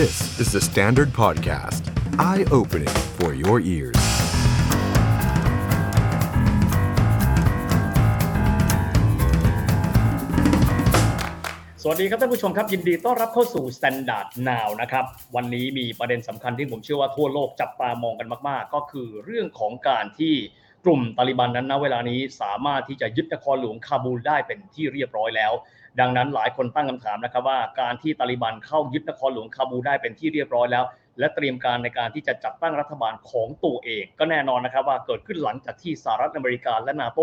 This is the Standard Podcast. Eye-opening for your ears. สวัสดีครับท่านผู้ชมครับ ยินดีต้อนรับเข้าสู่ Standard Now นะครับ วันนี้มีประเด็นสำคัญที่ผมเชื่อว่าทั่วโลกจับตามองกันมาก ๆ ก็คือเรื่องของการที่กลุ่มตาลิบันนั้นณเวลานี้สามารถที่จะยึดนครหลวงคาบูลได้เป็นที่เรียบร้อยแล้ว ดังนั้นหลายคนตั้งคำถามนะครับว่าการที่ตาลิบันเข้ายึดนครหลวงคาบูได้เป็นที่เรียบร้อยแล้ว และเตรียมการในการที่จะจัดตั้งรัฐบาลของตัวเอง ก็แน่นอนนะครับว่าเกิดขึ้นหลังจากที่สหรัฐอเมริกาและนาโต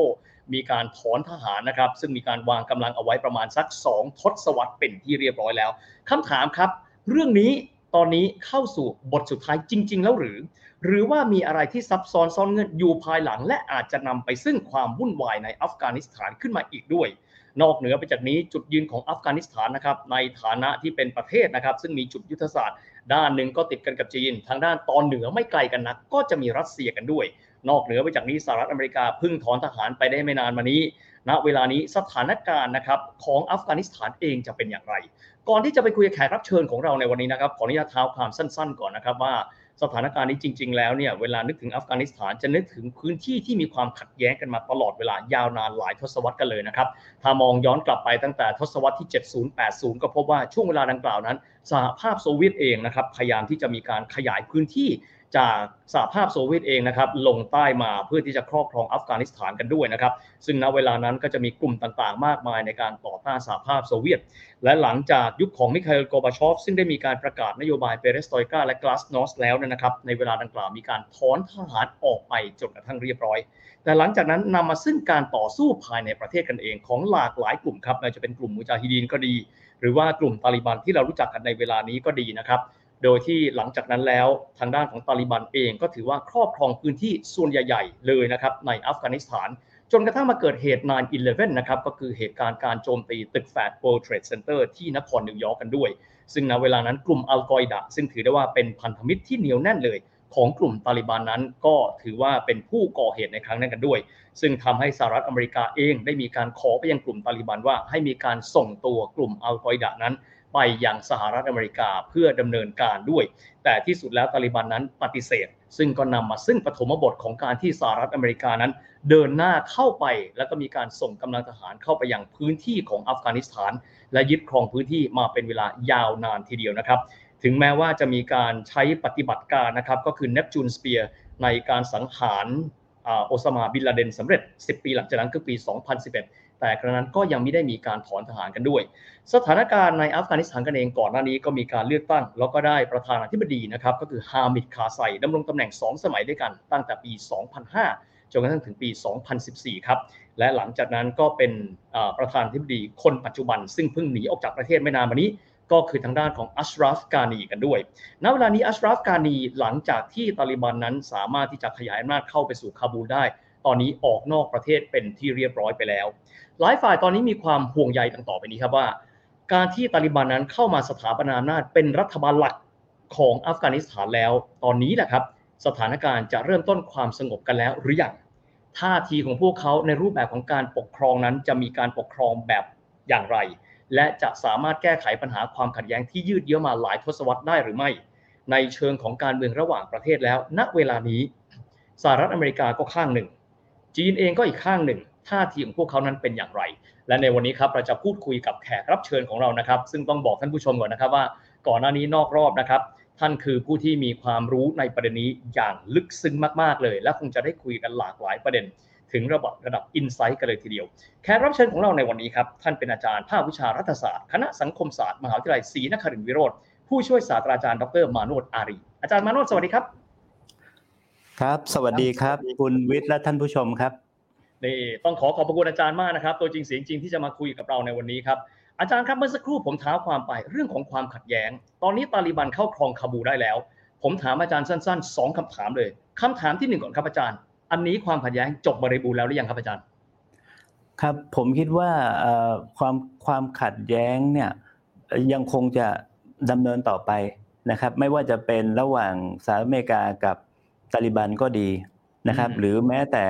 มีการถอนทหารนะครับซึ่งมีการวางกำลังเอาไว้ประมาณสัก 2 ทศวรรษเป็นที่เรียบร้อยแล้วคำถามครับ เรื่องนี้ตอนนี้เข้าสู่บทสุดท้ายจริง ๆ แล้วหรือ หรือว่ามีอะไรที่ซับซ้อนซ่อนเงื่อนอยู่ภายหลัง และอาจจะนำไปซึ่งความวุ่นวายในอัฟกานิสถานขึ้นมาอีกด้วย นอกเหนือไปจากนี้จุดยืนของอัฟกานิสถานนะครับในฐานะที่เป็นประเทศนะครับ ซึ่งมีจุดยุทธศาสตร์ ด้านหนึ่งก็ติดกันกับจีน ทางด้านตอนเหนือไม่ไกลกันนัก ก็จะมีรัสเซียกันด้วย นอกเหนือไปจากนี้สหรัฐอเมริกาเพิ่งถอนทหารไปได้ไม่นานมานี้ณเวลานี้สถานการณ์นะครับของอัฟกานิสถานเองจะเป็นอย่างไร ก่อนที่จะไปคุยกับแขกรับเชิญของเราในวันนี้นะครับขออนุญาตเท้าความสั้น ๆ ก่อนนะครับว่า สถานการณ์นี้จริง ๆ แล้วเนี่ยเวลานึกถึงอัฟกานิสถานจะนึกถึงพื้นที่ที่มีความขัดแย้งกันมาตลอดเวลายาวนานหลายทศวรรษกันเลยนะครับ ถ้ามองย้อนกลับไปตั้งแต่ทศวรรษที่ 70 80 ก็พบว่าช่วงเวลาดังกล่าวนั้น สหภาพโซเวียตเองนะครับพยายามที่จะมีการขยายพื้นที่ จากสหภาพโซเวียตเองนะครับลงใต้มาเพื่อที่จะครอบครองอัฟกานิสถานกันด้วยนะครับ ซึ่งณเวลานั้นก็จะมีกลุ่มต่างๆ มากมายในการต่อต้านสหภาพโซเวียต และหลังจากยุคของมิคาเอลโกบาชอฟซึ่งได้มีการประกาศนโยบายเปเรสตรอยกาและกลาสนอสต์แล้วนะครับ ในเวลาดังกล่าวมีการถอนทหารออกไปจนกระทั่งเรียบร้อย แต่หลังจากนั้นนำมาซึ่งการต่อสู้ภายในประเทศกันเองของหลากหลายกลุ่มครับไม่ว่าจะเป็นกลุ่มมุจาฮิดีนก็ดี หรือว่ากลุ่มตาลิบันที่เรารู้จักกันในเวลานี้ก็ดีนะครับ โดยที่หลังจากนั้นแล้วทางด้านของตาลิบันเองก็ถือว่าครอบครองพื้นที่ส่วนใหญ่ ๆ เลยนะครับในอัฟกานิสถาน จนกระทั่งมาเกิดเหตุ 9-11 นะครับก็คือเหตุการณ์การโจมตีตึกแฟด World Trade Center ที่นครนิวยอร์กกันด้วย ซึ่งณเวลานั้นกลุ่มอัลกออิดะซึ่งถือได้ว่าเป็นพันธมิตรที่เหนียวแน่นเลย ของกลุ่มตาลิบันนั้นก็ถือว่าเป็นผู้ก่อเหตุในครั้งนั้นกันด้วย ซึ่งทำให้สหรัฐอเมริกาเองได้มีการขอไปยังกลุ่มตาลิบันว่าให้มีการส่งตัวกลุ่มอัลกออิดะนั้น ไปยังสหรัฐอเมริกาเพื่อดำเนินการด้วย แต่ที่สุดแล้วตาลิบันนั้นปฏิเสธ ซึ่งก็นำมาซึ่งปฐมบทของการที่สหรัฐอเมริกานั้น เดินหน้าเข้าไป แล้วก็มีการส่งกำลังทหารเข้าไปยังพื้นที่ของอัฟกานิสถาน และยึดครองพื้นที่มาเป็นเวลายาวนานทีเดียวนะครับ ถึงแม้ว่าจะมีการใช้ปฏิบัติการนะครับก็คือเนปจูนสเปียร์ในการสังหารโอซามาบินลาเดนสำเร็จ 10 ปีหลังจากนั้นคือปี 2011 แต่ครั้งนั้นก็ยังไม่ได้มีการถอนทหารกันด้วย สถานการณ์ในอัฟกานิสถานกันเองก่อนหน้านี้ก็มีการเลือกตั้ง แล้วก็ได้ประธานาธิบดีนะครับก็คือฮามิดคาไซดำรงตำแหน่ง 2 สมัยด้วยกันตั้งแต่ปี 2005 จนกระทั่งถึงปี 2014 ครับ และหลังจากนั้นก็เป็นประธานาธิบดีคนปัจจุบัน ซึ่งเพิ่งหนีออกจากประเทศไม่นานมานี้ก็คือทางด้านของอัชราฟกานีกันด้วย ณ เวลานี้อัชราฟกานีหลังจากที่ตาลิบันนั้นสามารถที่จะขยายอำนาจเข้าไปสู่คาบูลได้ ตอนนี้ออกนอกประเทศเป็นที่เรียบร้อยไปแล้ว หลายฝ่ายตอนนี้มีความห่วงใยต่างต่อไปนี้ครับว่า การที่ตาลิบันนั้นเข้ามาสถาปนาอำนาจเป็นรัฐบาลหลักของอัฟกานิสถานแล้ว ตอนนี้แหละครับ สถานการณ์จะเริ่มต้นความสงบกันแล้วหรือยังท่าทีของพวกเขาในรูปแบบของการปกครองนั้นจะมีการปกครองแบบอย่างไร และจะสามารถแก้ไขปัญหาความขัดแย้งที่ยืดเยื้อมาหลายทศวรรษได้หรือไม่ ในเชิงของการเมืองระหว่างประเทศแล้ว ณเวลานี้สหรัฐอเมริกาก็ข้างหนึ่ง จีนเองก็อีกข้างหนึ่งท่าทีของพวกเขานั้นเป็นอย่างไร และในวันนี้ครับเราจะพูดคุยกับแขกรับเชิญของเรานะครับ ซึ่งต้องบอกท่านผู้ชมก่อนนะครับว่า ก่อนหน้านี้นอกรอบนะครับ ท่านคือผู้ที่มีความรู้ในประเด็นนี้อย่างลึกซึ้งมากๆเลย และคงจะได้คุยกันหลากหลายประเด็น ถึงระดับระดับ insight กันเลยทีเดียว แขกรับเชิญของเราในวันนี้ครับท่านเป็นอาจารย์ภาควิชารัฐศาสตร์คณะสังคมศาสตร์มหาวิทยาลัยศรีนครินทรวิโรฒผู้ช่วยศาสตราจารย์ดรมาโนชญ์ อารีย์ อาจารย์มาโนชญ์สวัสดีครับ ครับ สวัสดีครับ คุณวิทย์และท่านผู้ชมครับนี่ต้องขอขอบพระคุณอาจารย์มากนะครับ ตัวจริงเสียงจริงที่จะมาคุยกับเราในวันนี้ครับ อาจารย์ครับเมื่อสักครู่ผมเท้าความไปเรื่องของความขัดแย้ง ตอนนี้ตาลิบันเข้าครองคาบูได้แล้ว ผมถามอาจารย์สั้นๆสองคำถามเลยคำถามที่หนึ่งก่อนครับอาจารย์ อันนี้ความขัดแย้งจบบริบูรณ์แล้วหรือยังครับอาจารย์ ครับผมคิดว่าความความขัดแย้งเนี่ยยังคงจะดำเนินต่อไปนะครับ ไม่ว่าจะเป็นระหว่างสหรัฐอเมริกากับ ตาลิบันก็ดีนะครับ หรือแม้แต่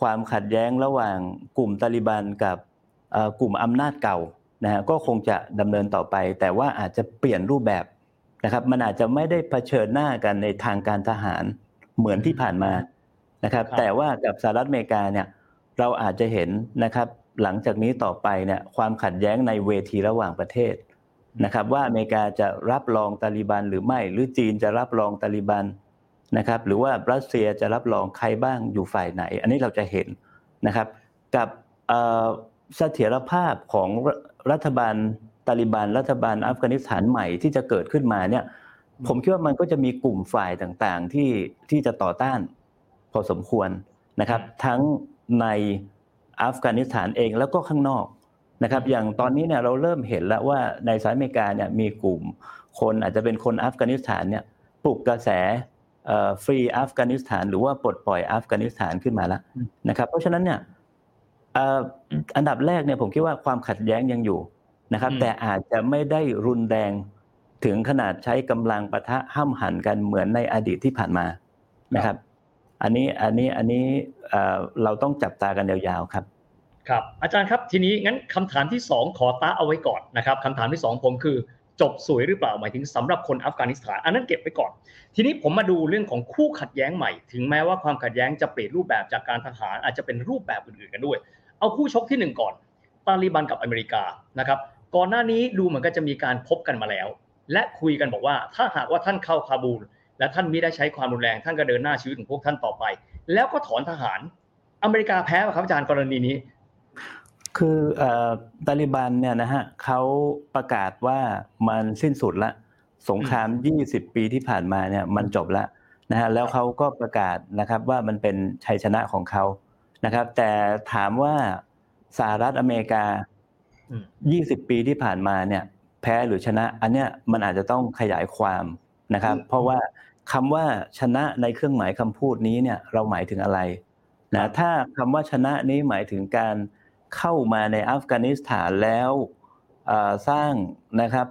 ความขัดแย้งระหว่างกลุ่มตาลิบันกับกลุ่มอำนาจเก่านะฮะก็คงจะดำเนินต่อไป แต่ว่าอาจจะเปลี่ยนรูปแบบนะครับ มันอาจจะไม่ได้เผชิญหน้ากันในทางการทหารเหมือนที่ผ่านมานะครับครับ แต่ว่ากับสหรัฐอเมริกาเนี่ยเราอาจจะเห็นนะครับ หลังจากนี้ต่อไปเนี่ยความขัดแย้งในเวทีระหว่างประเทศนะครับ ว่าอเมริกาจะรับรองตาลิบันหรือไม่ หรือจีนจะรับรองตาลิบัน นะครับหรือว่ารัสเซียจะรับรองใครบ้างอยู่ฝ่ายไหน อันนี้เราจะเห็นนะครับกับเสถียรภาพของรัฐบาลตาลิบันรัฐบาลอัฟกานิสถานใหม่ที่จะเกิดขึ้นมาเนี่ยผมคิดว่ามันก็จะมีกลุ่มฝ่ายต่างๆที่ที่จะต่อต้านพอสมควรนะครับ ทั้งในอัฟกานิสถานเองแล้วก็ข้างนอกนะครับ อย่างตอนนี้เนี่ยเราเริ่มเห็นแล้วว่าในสหรัฐอเมริกาเนี่ยมีกลุ่มคนอาจจะเป็นคนอัฟกานิสถานเนี่ยปลุกกระแส ฟรีอัฟกานิสถาน หรือว่าปลดปล่อยอัฟกานิสถานขึ้นมาแล้วนะครับ เพราะฉะนั้นเนี่ยเอ่ออันดับแรกเนี่ยผมคิดว่าความขัดแย้งยังอยู่นะครับอืมแต่อาจจะไม่ได้รุนแรงถึงขนาดใช้กำลังปะทะห้ามหันกันเหมือนในอดีตที่ผ่านมานะครับ อันนี้อันนี้อันนี้เอ่อเราต้องจับตากันยาวๆครับครับอาจารย์ครับทีนี้งั้นคำถามที่สองขอตาเอาไว้ก่อนนะครับคำถามที่สองผมคือ จบสวยหรือเปล่าหมายถึงสำหรับคนอัฟกานิสถาน อันนั้นเก็บไว้ก่อน ทีนี้ผมมาดูเรื่องของคู่ขัดแย้งใหม่ ถึงแม้ว่าความขัดแย้งจะเปลี่ยนรูปแบบจากการทหารอาจจะเป็นรูปแบบอื่นๆกันด้วย เอาคู่ชกที่หนึ่งก่อนตาลีบันกับอเมริกานะครับก่อนหน้านี้ดูเหมือนก็จะมีการพบกันมาแล้ว และคุยกันบอกว่าถ้าหากว่าท่านเข้าคาบูล และท่านมิได้ใช้ความรุนแรงท่านก็เดินหน้าชีวิตของพวกท่านต่อไป แล้วก็ถอนทหารอเมริกาแพ้ครับอาจารย์กรณีนี้ คือเอ่อตาลิบันเนี่ยนะฮะเขาประกาศว่ามันสิ้นสุดละ สงคราม 20 ปีที่ผ่านมาเนี่ยมันจบละนะฮะแล้วเขาก็ประกาศนะครับว่ามันเป็นชัยชนะของเขานะครับ แต่ถามว่าสหรัฐอเมริกาอืม20 ปีที่ผ่านมาเนี่ย แพ้หรือชนะ อันเนี้ยมันอาจจะต้องขยายความนะครับ เพราะว่าคำว่าชนะในเครื่องหมายคำพูดนี้เนี่ยเราหมายถึงอะไรนะถ้าคำว่าชนะนี้หมายถึงการ เข้ามาในอัฟกานิสถานแล้วสร้างนะครับ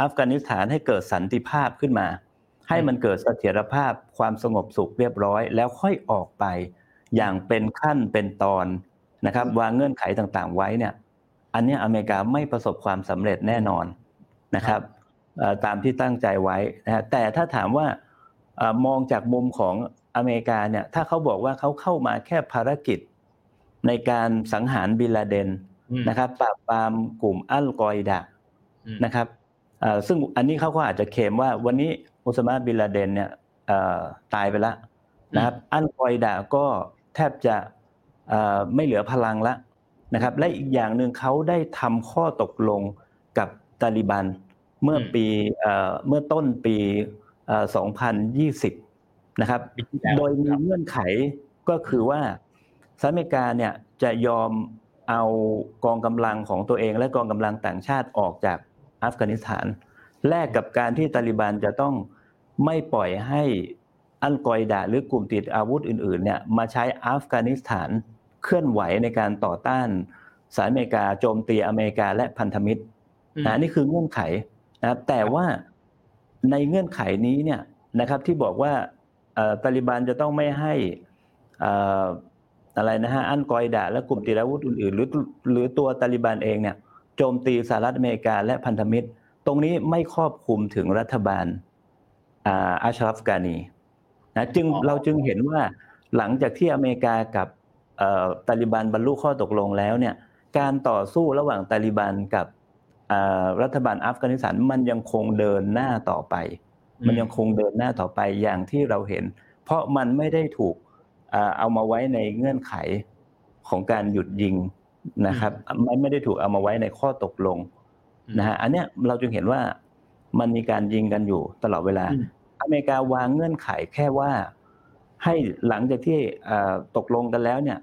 อัฟกานิสถานให้เกิดสันติภาพขึ้นมา ให้มันเกิดเสถียรภาพความสงบสุขเรียบร้อย แล้วค่อยออกไป อย่างเป็นขั้นเป็นตอนนะครับ วางเงื่อนไขต่างๆไว้เนี่ยอันนี้อเมริกาไม่ประสบความสำเร็จแน่นอนนะครับตามที่ตั้งใจไว้นะแต่ถ้าถามว่ามองจากมุมของอเมริกาเนี่ยถ้าเขาบอกว่าเขาเข้ามาแค่ภารกิจ ในการสังหารบินลาเดนอืมนะครับปราบปรามกลุ่มอัลกออิดะอืมนะครับเอ่อซึ่งอันนี้เขาก็อาจจะเคลมว่าวันนี้อุสมาบินลาเดนเนี่ยเอ่อตายไปแล้วนะครับอัลกออิดะก็แทบจะเอ่อไม่เหลือพลังละนะครับและอีกอย่างหนึ่งเขาได้ทำข้อตกลงกับตาลิบันเมื่อปีเอ่อเมื่อต้นปีเอ่อ2020 นะครับปีที่แล้วโดยมีครับเงื่อนไขก็คือว่า สหรัฐอเมริกาเนี่ยจะยอมเอากองกำลังของตัวเองและกองกำลังต่างชาติออกจากอัฟกานิสถานแลกกับการที่ตาลิบันจะต้องไม่ปล่อยให้อัลกออิดะหรือกลุ่มติดอาวุธอื่นๆเนี่ยมาใช้อัฟกานิสถานเคลื่อนไหวในการต่อต้านสหรัฐอเมริกาโจมตีอเมริกาและพันธมิตรอืมนะนี่คือเงื่อนไขนะครับแต่ว่าในเงื่อนไขนี้เนี่ยนะครับที่บอกว่าเอ่อตาลิบันจะต้องไม่ให้เอ่ออะไรนะฮะอันกออิดะและกลุ่มติดอาวุธอื่นๆหรือหรือตัวตาลิบันเองเนี่ยโจมตีสหรัฐอเมริกาและพันธมิตร ตรงนี้ไม่ครอบคลุมถึงรัฐบาลอ่าอัชรัฟกานีนะจึงอ๋อเราจึงเห็นว่าหลังจากที่อเมริกากับเอ่อตาลิบันบรรลุข้อตกลงแล้วเนี่ยการต่อสู้ระหว่างตาลิบันกับอ่ารัฐบาลอัฟกานิสถานมันยังคงเดินหน้าต่อไป มันยังคงเดินหน้าต่อไปอย่างที่เราเห็น เพราะมันไม่ได้ถูกอ่า เอามาไว้ในเงื่อนไขของการหยุดยิงนะครับมันไม่ได้ถูกเอามาไว้ในข้อตกลงนะฮะอันเนี้ยเราจึงเห็นว่ามันมีการยิงกันอยู่ตลอดเวลาอืมอเมริกาวางเงื่อนไขแค่ว่า ให้หลังจากที่อ่าตกลงกันแล้วเนี่ย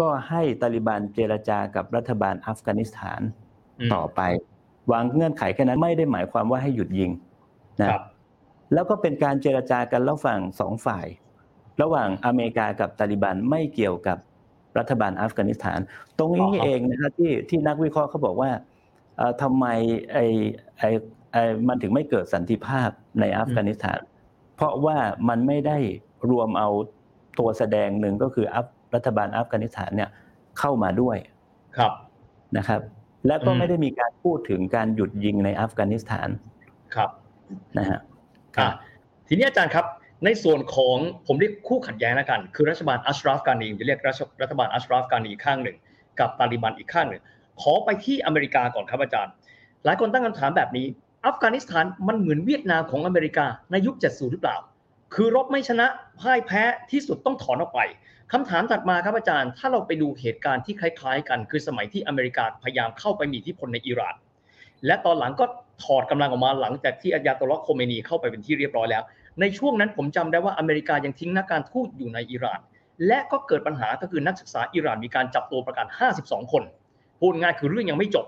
ก็ให้ตาลิบันเจรจากับรัฐบาลอัฟกานิสถานมต่อไป วางเงื่อนไขแค่นั้นไม่ได้หมายความว่าให้หยุดยิงนะครับ แล้วก็เป็นการเจรจากันระหว่างสองฝ่าย ระหว่างอเมริกากับตาลิบันไม่เกี่ยวกับรัฐบาลอัฟกานิสถาน ตรงนี้อ๋อครับเองนะครับที่ที่นักวิเคราะห์เขาบอกว่าเอ่อทำไมไอไอไอมันถึงไม่เกิดสันติภาพในอัฟกานิสถาน เพราะว่ามันไม่ได้รวมเอาตัวแสดงหนึ่งก็คืออัฟรัฐบาลอัฟกานิสถานเนี่ยเข้ามาด้วยครับนะครับ และก็อืมไม่ได้มีการพูดถึงการหยุดยิงในอัฟกานิสถานครับนะฮะอะทีนี้อาจารย์ครับ ในส่วนของผมเรียกคู่ขัดแย้งแล้วกัน คือรัฐบาลอัชราฟกานีจะเรียกรัฐบาลอัชราฟกานีข้างหนึ่ง กับตาลิบันอีกข้างหนึ่ง ขอไปที่อเมริกาก่อนครับอาจารย์ หลายคนตั้งคำถามแบบนี้ อัฟกานิสถานมันเหมือนเวียดนามของอเมริกาในยุค 70 หรือเปล่า คือรบไม่ชนะพ่ายแพ้ที่สุดต้องถอนออกไปคำถามถัดมาครับอาจารย์ ถ้าเราไปดูเหตุการณ์ที่คล้าย ๆ กัน คือสมัยที่อเมริกาพยายามเข้าไปมีอิทธิพลในอิหร่านและตอนหลังก็ถอดกำลังออกมาหลังจากที่อายาตอลลอฮ์โคเมนีเข้าไปเป็นที่เรียบร้อยแล้ว ในช่วงนั้นผมจำได้ว่าอเมริกายังทิ้งนักการทูตอยู่ในอิหร่าน และก็เกิดปัญหาก็คือนักศึกษาอิหร่านมีการจับตัวประกัน 52 คน พูดง่ายคือเรื่องยังไม่จบ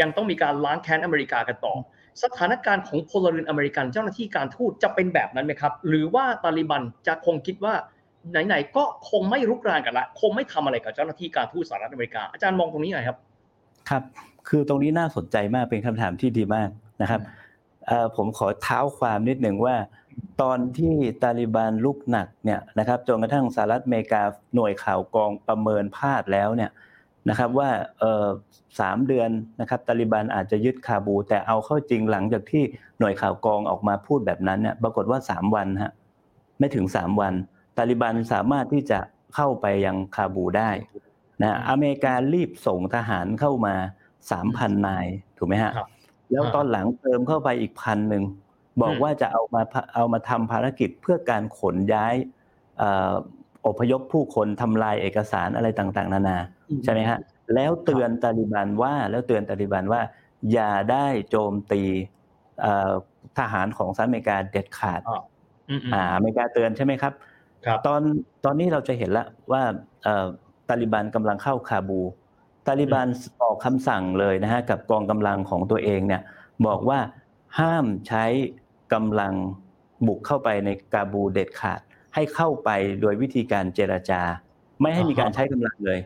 ยังต้องมีการล้างแค้นอเมริกากันต่อ สถานการณ์ของพลเรือนอเมริกันเจ้าหน้าที่การทูตจะเป็นแบบนั้นไหมครับ หรือว่าตาลิบันจะคงคิดว่าไหนๆก็คงไม่รุกรานกันละ คงไม่ทำอะไรกับเจ้าหน้าที่การทูตสหรัฐอเมริกา อาจารย์มองตรงนี้หน่อยครับ ครับ คือตรงนี้น่าสนใจมากเป็นคำถามที่ดีมากนะครับผมขอเท้าความนิดหนึ่งว่า ตอนที่ตาลิบันลุกหนักเนี่ยนะครับจนกระทั่งสหรัฐอเมริกาหน่วยข่าวกองประเมินพลาดแล้วเนี่ยนะครับว่าเออสามเดือนนะครับตาลิบันอาจจะยึดคาบู แต่เอาเข้าจริงหลังจากที่หน่วยข่าวกองออกมาพูดแบบนั้นเนี่ยปรากฏว่าสามวันฮะไม่ถึงสามวัน ตาลิบันสามารถที่จะเข้าไปยังคาบูได้นะอเมริการีบส่งทหารเข้ามาสามพันนายถูกไหมฮะแล้วตอนหลังเติมเข้าไปอีกพันหนึ่ง บอกว่าจะเอามาเอามาทำภารกิจเพื่อการขนย้ายอพยพผู้คนทำลายเอกสารอะไรต่างๆ นานาใช่ไหมฮะแล้วเตือนตาลิบันว่าแล้วเตือนตาลิบันว่า อย่าได้โจมตีทหารของสหรัฐอเมริกาเด็ดขาดอ่าอเมริกาเตือนใช่ไหมครับตอนตอนนี้เราจะเห็นแล้วว่าตาลิบันกำลังเข้าคาบู ตาลิบันออกคำสั่งเลยนะฮะกับกองกำลังของตัวเองเนี่ยบอกว่าห้ามใช้ กำลังบุกเข้าไปในกาบูเด็ดขาด ให้เข้าไปโดยวิธีการเจรจา ไม่ให้มีการใช้กำลังเลย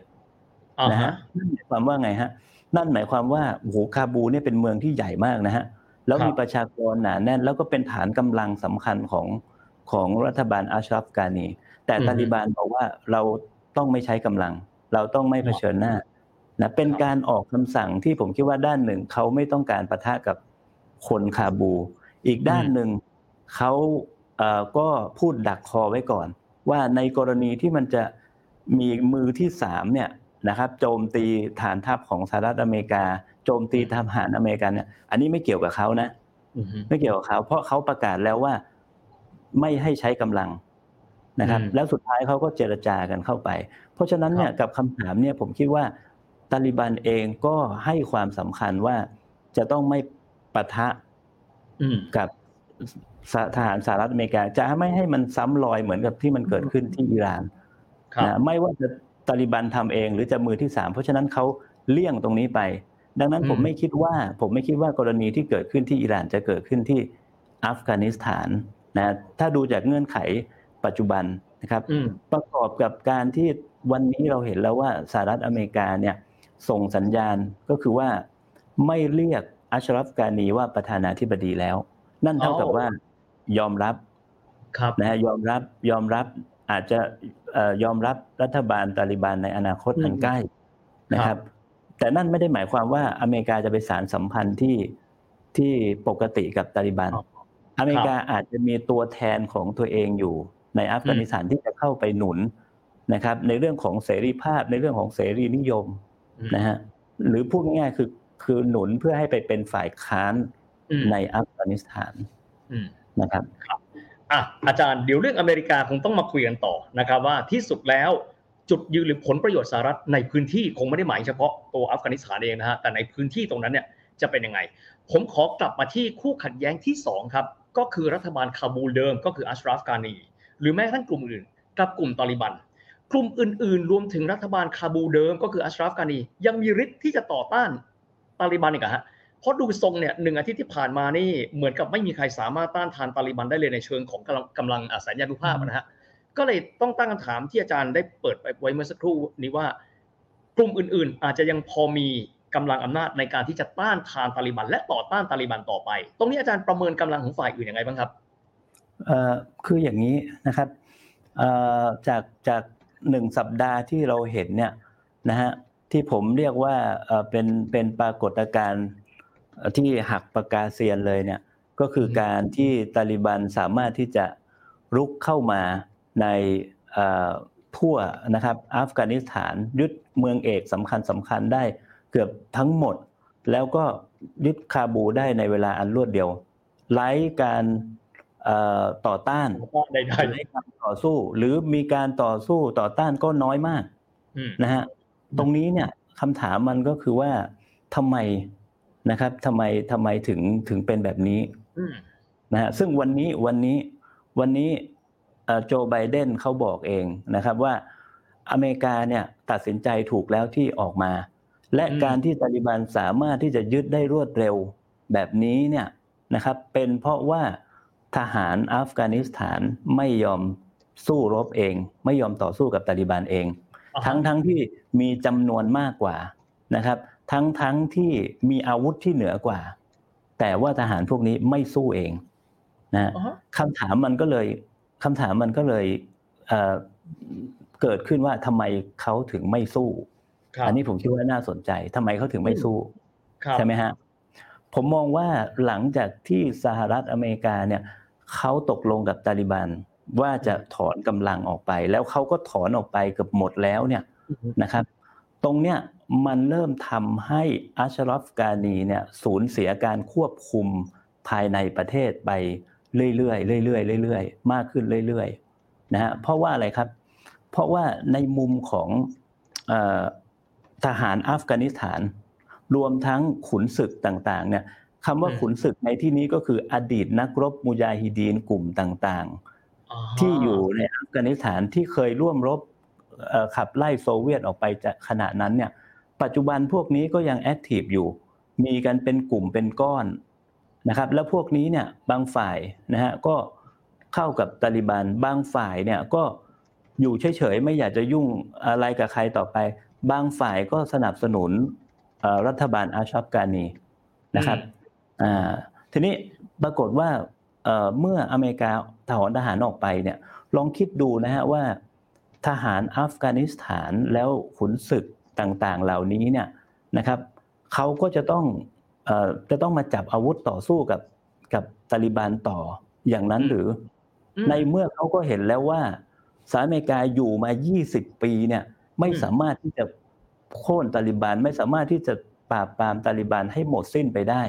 นะฮะนั่นหมายความว่าไงฮะ นั่นหมายความว่าโอ้โหคาบูเนี่ยเป็นเมืองที่ใหญ่มากนะฮะแล้วมีประชากรหนาแน่น แล้วก็เป็นฐานกำลังสำคัญของของรัฐบาลอาชรัฟกานี แต่ตาลิบันบอกว่าเราต้องไม่ใช้กำลัง เราต้องไม่เผชิญหน้านะเป็นการออกคำสั่งที่ผมคิดว่าด้านหนึ่งเขาไม่ต้องการประทะกับคนคาบู อีกด้านหนึ่งเขาก็พูดดักคอไว้ก่อน ว่าในกรณีที่มันจะมีมือที่สามเนี่ยนะครับโจมตีฐานทัพของสหรัฐอเมริกา โจมตีทหารอเมริกันเนี่ยอันนี้ไม่เกี่ยวกับเขานะไม่เกี่ยวกับเขาเพราะเขาประกาศแล้วว่าไม่ให้ใช้กำลังนะครับ แล้วสุดท้ายเขาก็เจรจากันเข้าไป เพราะฉะนั้นเนี่ยกับคำถามเนี่ยผมคิดว่าตาลิบันเองก็ให้ความสำคัญว่าจะต้องไม่ปะทะ กับทหารสหรัฐอเมริกา จะไม่ให้มันซ้ำรอยเหมือนกับที่มันเกิดขึ้นที่อิหร่านนะไม่ว่าจะตาลิบันทำเองหรือจะมือที่สามเพราะฉะนั้นเขาเลี่ยงตรงนี้ไป ดังนั้นผมไม่คิดว่า ผมไม่คิดว่ากรณีที่เกิดขึ้นที่อิหร่านจะเกิดขึ้นที่อัฟกานิสถานนะถ้าดูจากเงื่อนไขปัจจุบันนะครับประกอบกับการที่วันนี้เราเห็นแล้วว่าสหรัฐอเมริกาเนี่ยส่งสัญญาณก็คือว่าไม่เรียก อัชรัฟกานีว่าประธานาธิบดีแล้ว นั่นเท่ากับว่ายอมรับนะฮะยอมรับยอมรับอาจจะยอมรับรัฐบาลตาลิบันในอนาคตอันใกล้นะครับ แต่นั่นไม่ได้หมายความว่าอเมริกาจะไปสารสัมพันธ์ที่ที่ปกติกับตาลิบัน อเมริกาอาจจะมีตัวแทนของตัวเองอยู่ในอัฟกานิสถานที่จะเข้าไปหนุนนะครับ ในเรื่องของเสรีภาพในเรื่องของเสรีนิยมนะฮะหรือพูดง่ายๆคือ คือหนุนเพื่อให้ไปเป็นฝ่ายค้านในอัฟกานิสถานนะครับอะอาจารย์เดี๋ยวเรื่องอเมริกาคงต้องมาคุยกันต่อนะครับ ว่าที่สุดแล้วจุดยืนหรือผลประโยชน์สหรัฐในพื้นที่คงไม่ได้หมายเฉพาะตัวอัฟกานิสถานเองนะฮะแต่ในพื้นที่ตรงนั้นเนี่ยจะเป็นยังไง ผมขอกลับมาที่คู่ขัดแย้งที่2ครับก็คือรัฐบาลคาบูลเดิมก็คืออัชราฟกานี หรือแม้กระทั่งกลุ่มอื่นกับกลุ่มตอริบัน กลุ่มอื่น ๆ รวมถึงรัฐบาลคาบูเดิมก็คืออัชราฟกานียังมีฤทธิ์ที่จะต่อต้าน ตาลิบันอีกฮะเพราะดูทรงเนี่ยหนึ่งอาทิตย์ที่ผ่านมานี่เหมือนกับไม่มีใครสามารถต้านทานตาลิบันได้เลยในเชิงของกำลังอาศัยญานุภาพนะฮะก็เลยต้องตั้งคำถามที่อาจารย์ได้เปิดไปไว้เมื่อสักครู่นี้ว่ากลุ่มอื่นๆ อาจจะยังพอมีกำลังอำนาจในการที่จะต้านทานตาลิบัน และต่อต้านตาลิบันต่อไป ตรงนี้อาจารย์ประเมินกำลังของฝ่ายอื่นยังไงบ้างครับเอ่อคืออย่างนี้นะครับเอ่อจากจากหนึ่งสัปดาห์ที่เราเห็นเนี่ยนะฮะ ที่ผมเรียกว่าเอ่อเป็นเป็นปรากฏการณ์ที่หักปากกาเซียนเลยเนี่ยกก็คือการที่ตาลิบันสามารถที่จะรุกเข้ามาในทั่วนะครับอัฟกานิสถานยึดเมืองเอกสำคัญสำคัญได้เกือบทั้งหมด แล้วก็ยึดคาบูได้ในเวลาอันรวดเดียวไร้การต่อต้านใดๆไร้การต่อสู้ หรือมีการต่อสู้ต่อต้านก็น้อยมากนะฮะ ตรงนี้เนี่ยคำถามมันก็คือว่าทำไมนะครับทำไมทำไมถึงถึงเป็นแบบนี้นะฮะซึ่งวันนี้วันนี้วันนี้โจไบเดนเขาบอกเองนะครับว่าอเมริกาเนี่ยตัดสินใจถูกแล้วที่ออกมา และการที่ตาลิบันสามารถที่จะยึดได้รวดเร็วแบบนี้เนี่ยนะครับ เป็นเพราะว่าทหารอัฟกานิสถานไม่ยอมสู้รบเอง ไม่ยอมต่อสู้กับตาลิบันเอง ทั้งทั้งที่มีจำนวนมากกว่านะครับ ทั้งทั้งที่มีอาวุธที่เหนือกว่า แต่ว่าทหารพวกนี้ไม่สู้เองนะคำถามมันก็เลยคำถามมันก็เลยเกิดขึ้นว่าทำไมเขาถึงไม่สู้อันนี้ผมคิดว่าน่าสนใจทำไมเขาถึงไม่สู้ใช่ไหมฮะผมมองว่าหลังจากที่สหรัฐอเมริกาเนี่ยเขาตกลงกับตาลิบัน ว่าจะถอนกำลังออกไป แล้วเขาก็ถอนออกไปเกือบหมดแล้วเนี่ยนะครับ ตรงเนี้ยมันเริ่มทำให้อัชรอฟกานีเนี่ยสูญเสียการควบคุมภายในประเทศไปเรื่อยๆเรื่อยๆเรื่อยๆมากขึ้นเรื่อยๆนะฮะเพราะว่าอะไรครับ เพราะว่าในมุมของทหารอัฟกานิสถาน รวมทั้งขุนศึกต่างๆเนี่ยคำว่าขุนศึกในที่นี้ก็คืออดีตนักรบมุญาฮิดีนกลุ่มต่างๆ ที่อยู่ในอัฟกานิสถานที่เคยร่วมรบขับไล่โซเวียตออกไปจากขณะนั้นเนี่ย ปัจจุบันพวกนี้ก็ยังแอคทีฟอยู่ มีกันเป็นกลุ่มเป็นก้อนนะครับ แล้วพวกนี้เนี่ยบางฝ่ายนะฮะก็เข้ากับตาลิบันบางฝ่ายเนี่ยก็อยู่เฉยๆไม่อยากจะยุ่งอะไรกับใครต่อไป บางฝ่ายก็สนับสนุนรัฐบาลอาชับกานีนะครับทีนี้ปรากฏว่าเมื่ออเมริกา ถอนทหารออกไปเนี่ยลองคิดดูนะฮะว่าทหารอัฟกานิสถานแล้วขุนศึกต่างๆเหล่านี้เนี่ยนะครับเขาก็จะต้องจะต้องมาจับอาวุธต่อสู้กับกับตาลิบันต่ออย่างนั้นหรือ ในเมื่อเขาก็เห็นแล้วว่าสหรัฐอเมริกาอยู่มา 20 ปีเนี่ยไม่สามารถที่จะโค่นตาลิบันไม่สามารถที่จะปราบปรามตาลิบันให้หมดสิ้นไปได้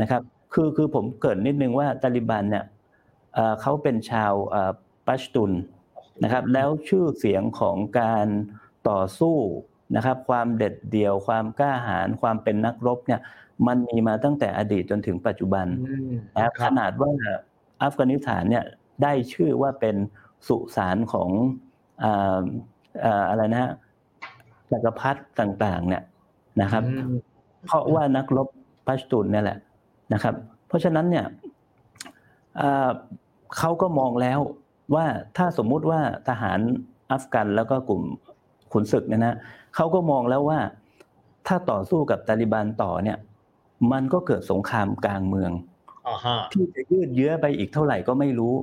นะครับ คือคือผมเกิดนิดนึงว่าตาลิบันเนี่ย เขาเป็นชาวปัชตุนนะครับ แล้วชื่อเสียงของการต่อสู้นะครับ ความเด็ดเดี่ยว ความกล้าหาญความเป็นนักรบเนี่ยมันมีมาตั้งแต่อดีตจนถึงปัจจุบันนะขนาดว่าอัฟกานิสถานเนี่ยได้ชื่อว่าเป็นสุสานของอะไรนะจักรพรรดิต่างๆ เนี่ยนะครับ เพราะว่านักรบพัชตุนเนี่ยแหละนะครับ เพราะฉะนั้นเนี่ย เขาก็มองแล้วว่าถ้าสมมุติว่าทหารอัฟกันแล้วก็กลุ่มขุนศึกเนี่ยนะเขาก็มองแล้วว่าถ้าต่อสู้กับตาลิบันต่อเนี่ย มันก็เกิดสงครามกลางเมืองที่จะยืดเยื้อไปอีกเท่าไหร่ก็ไม่รู้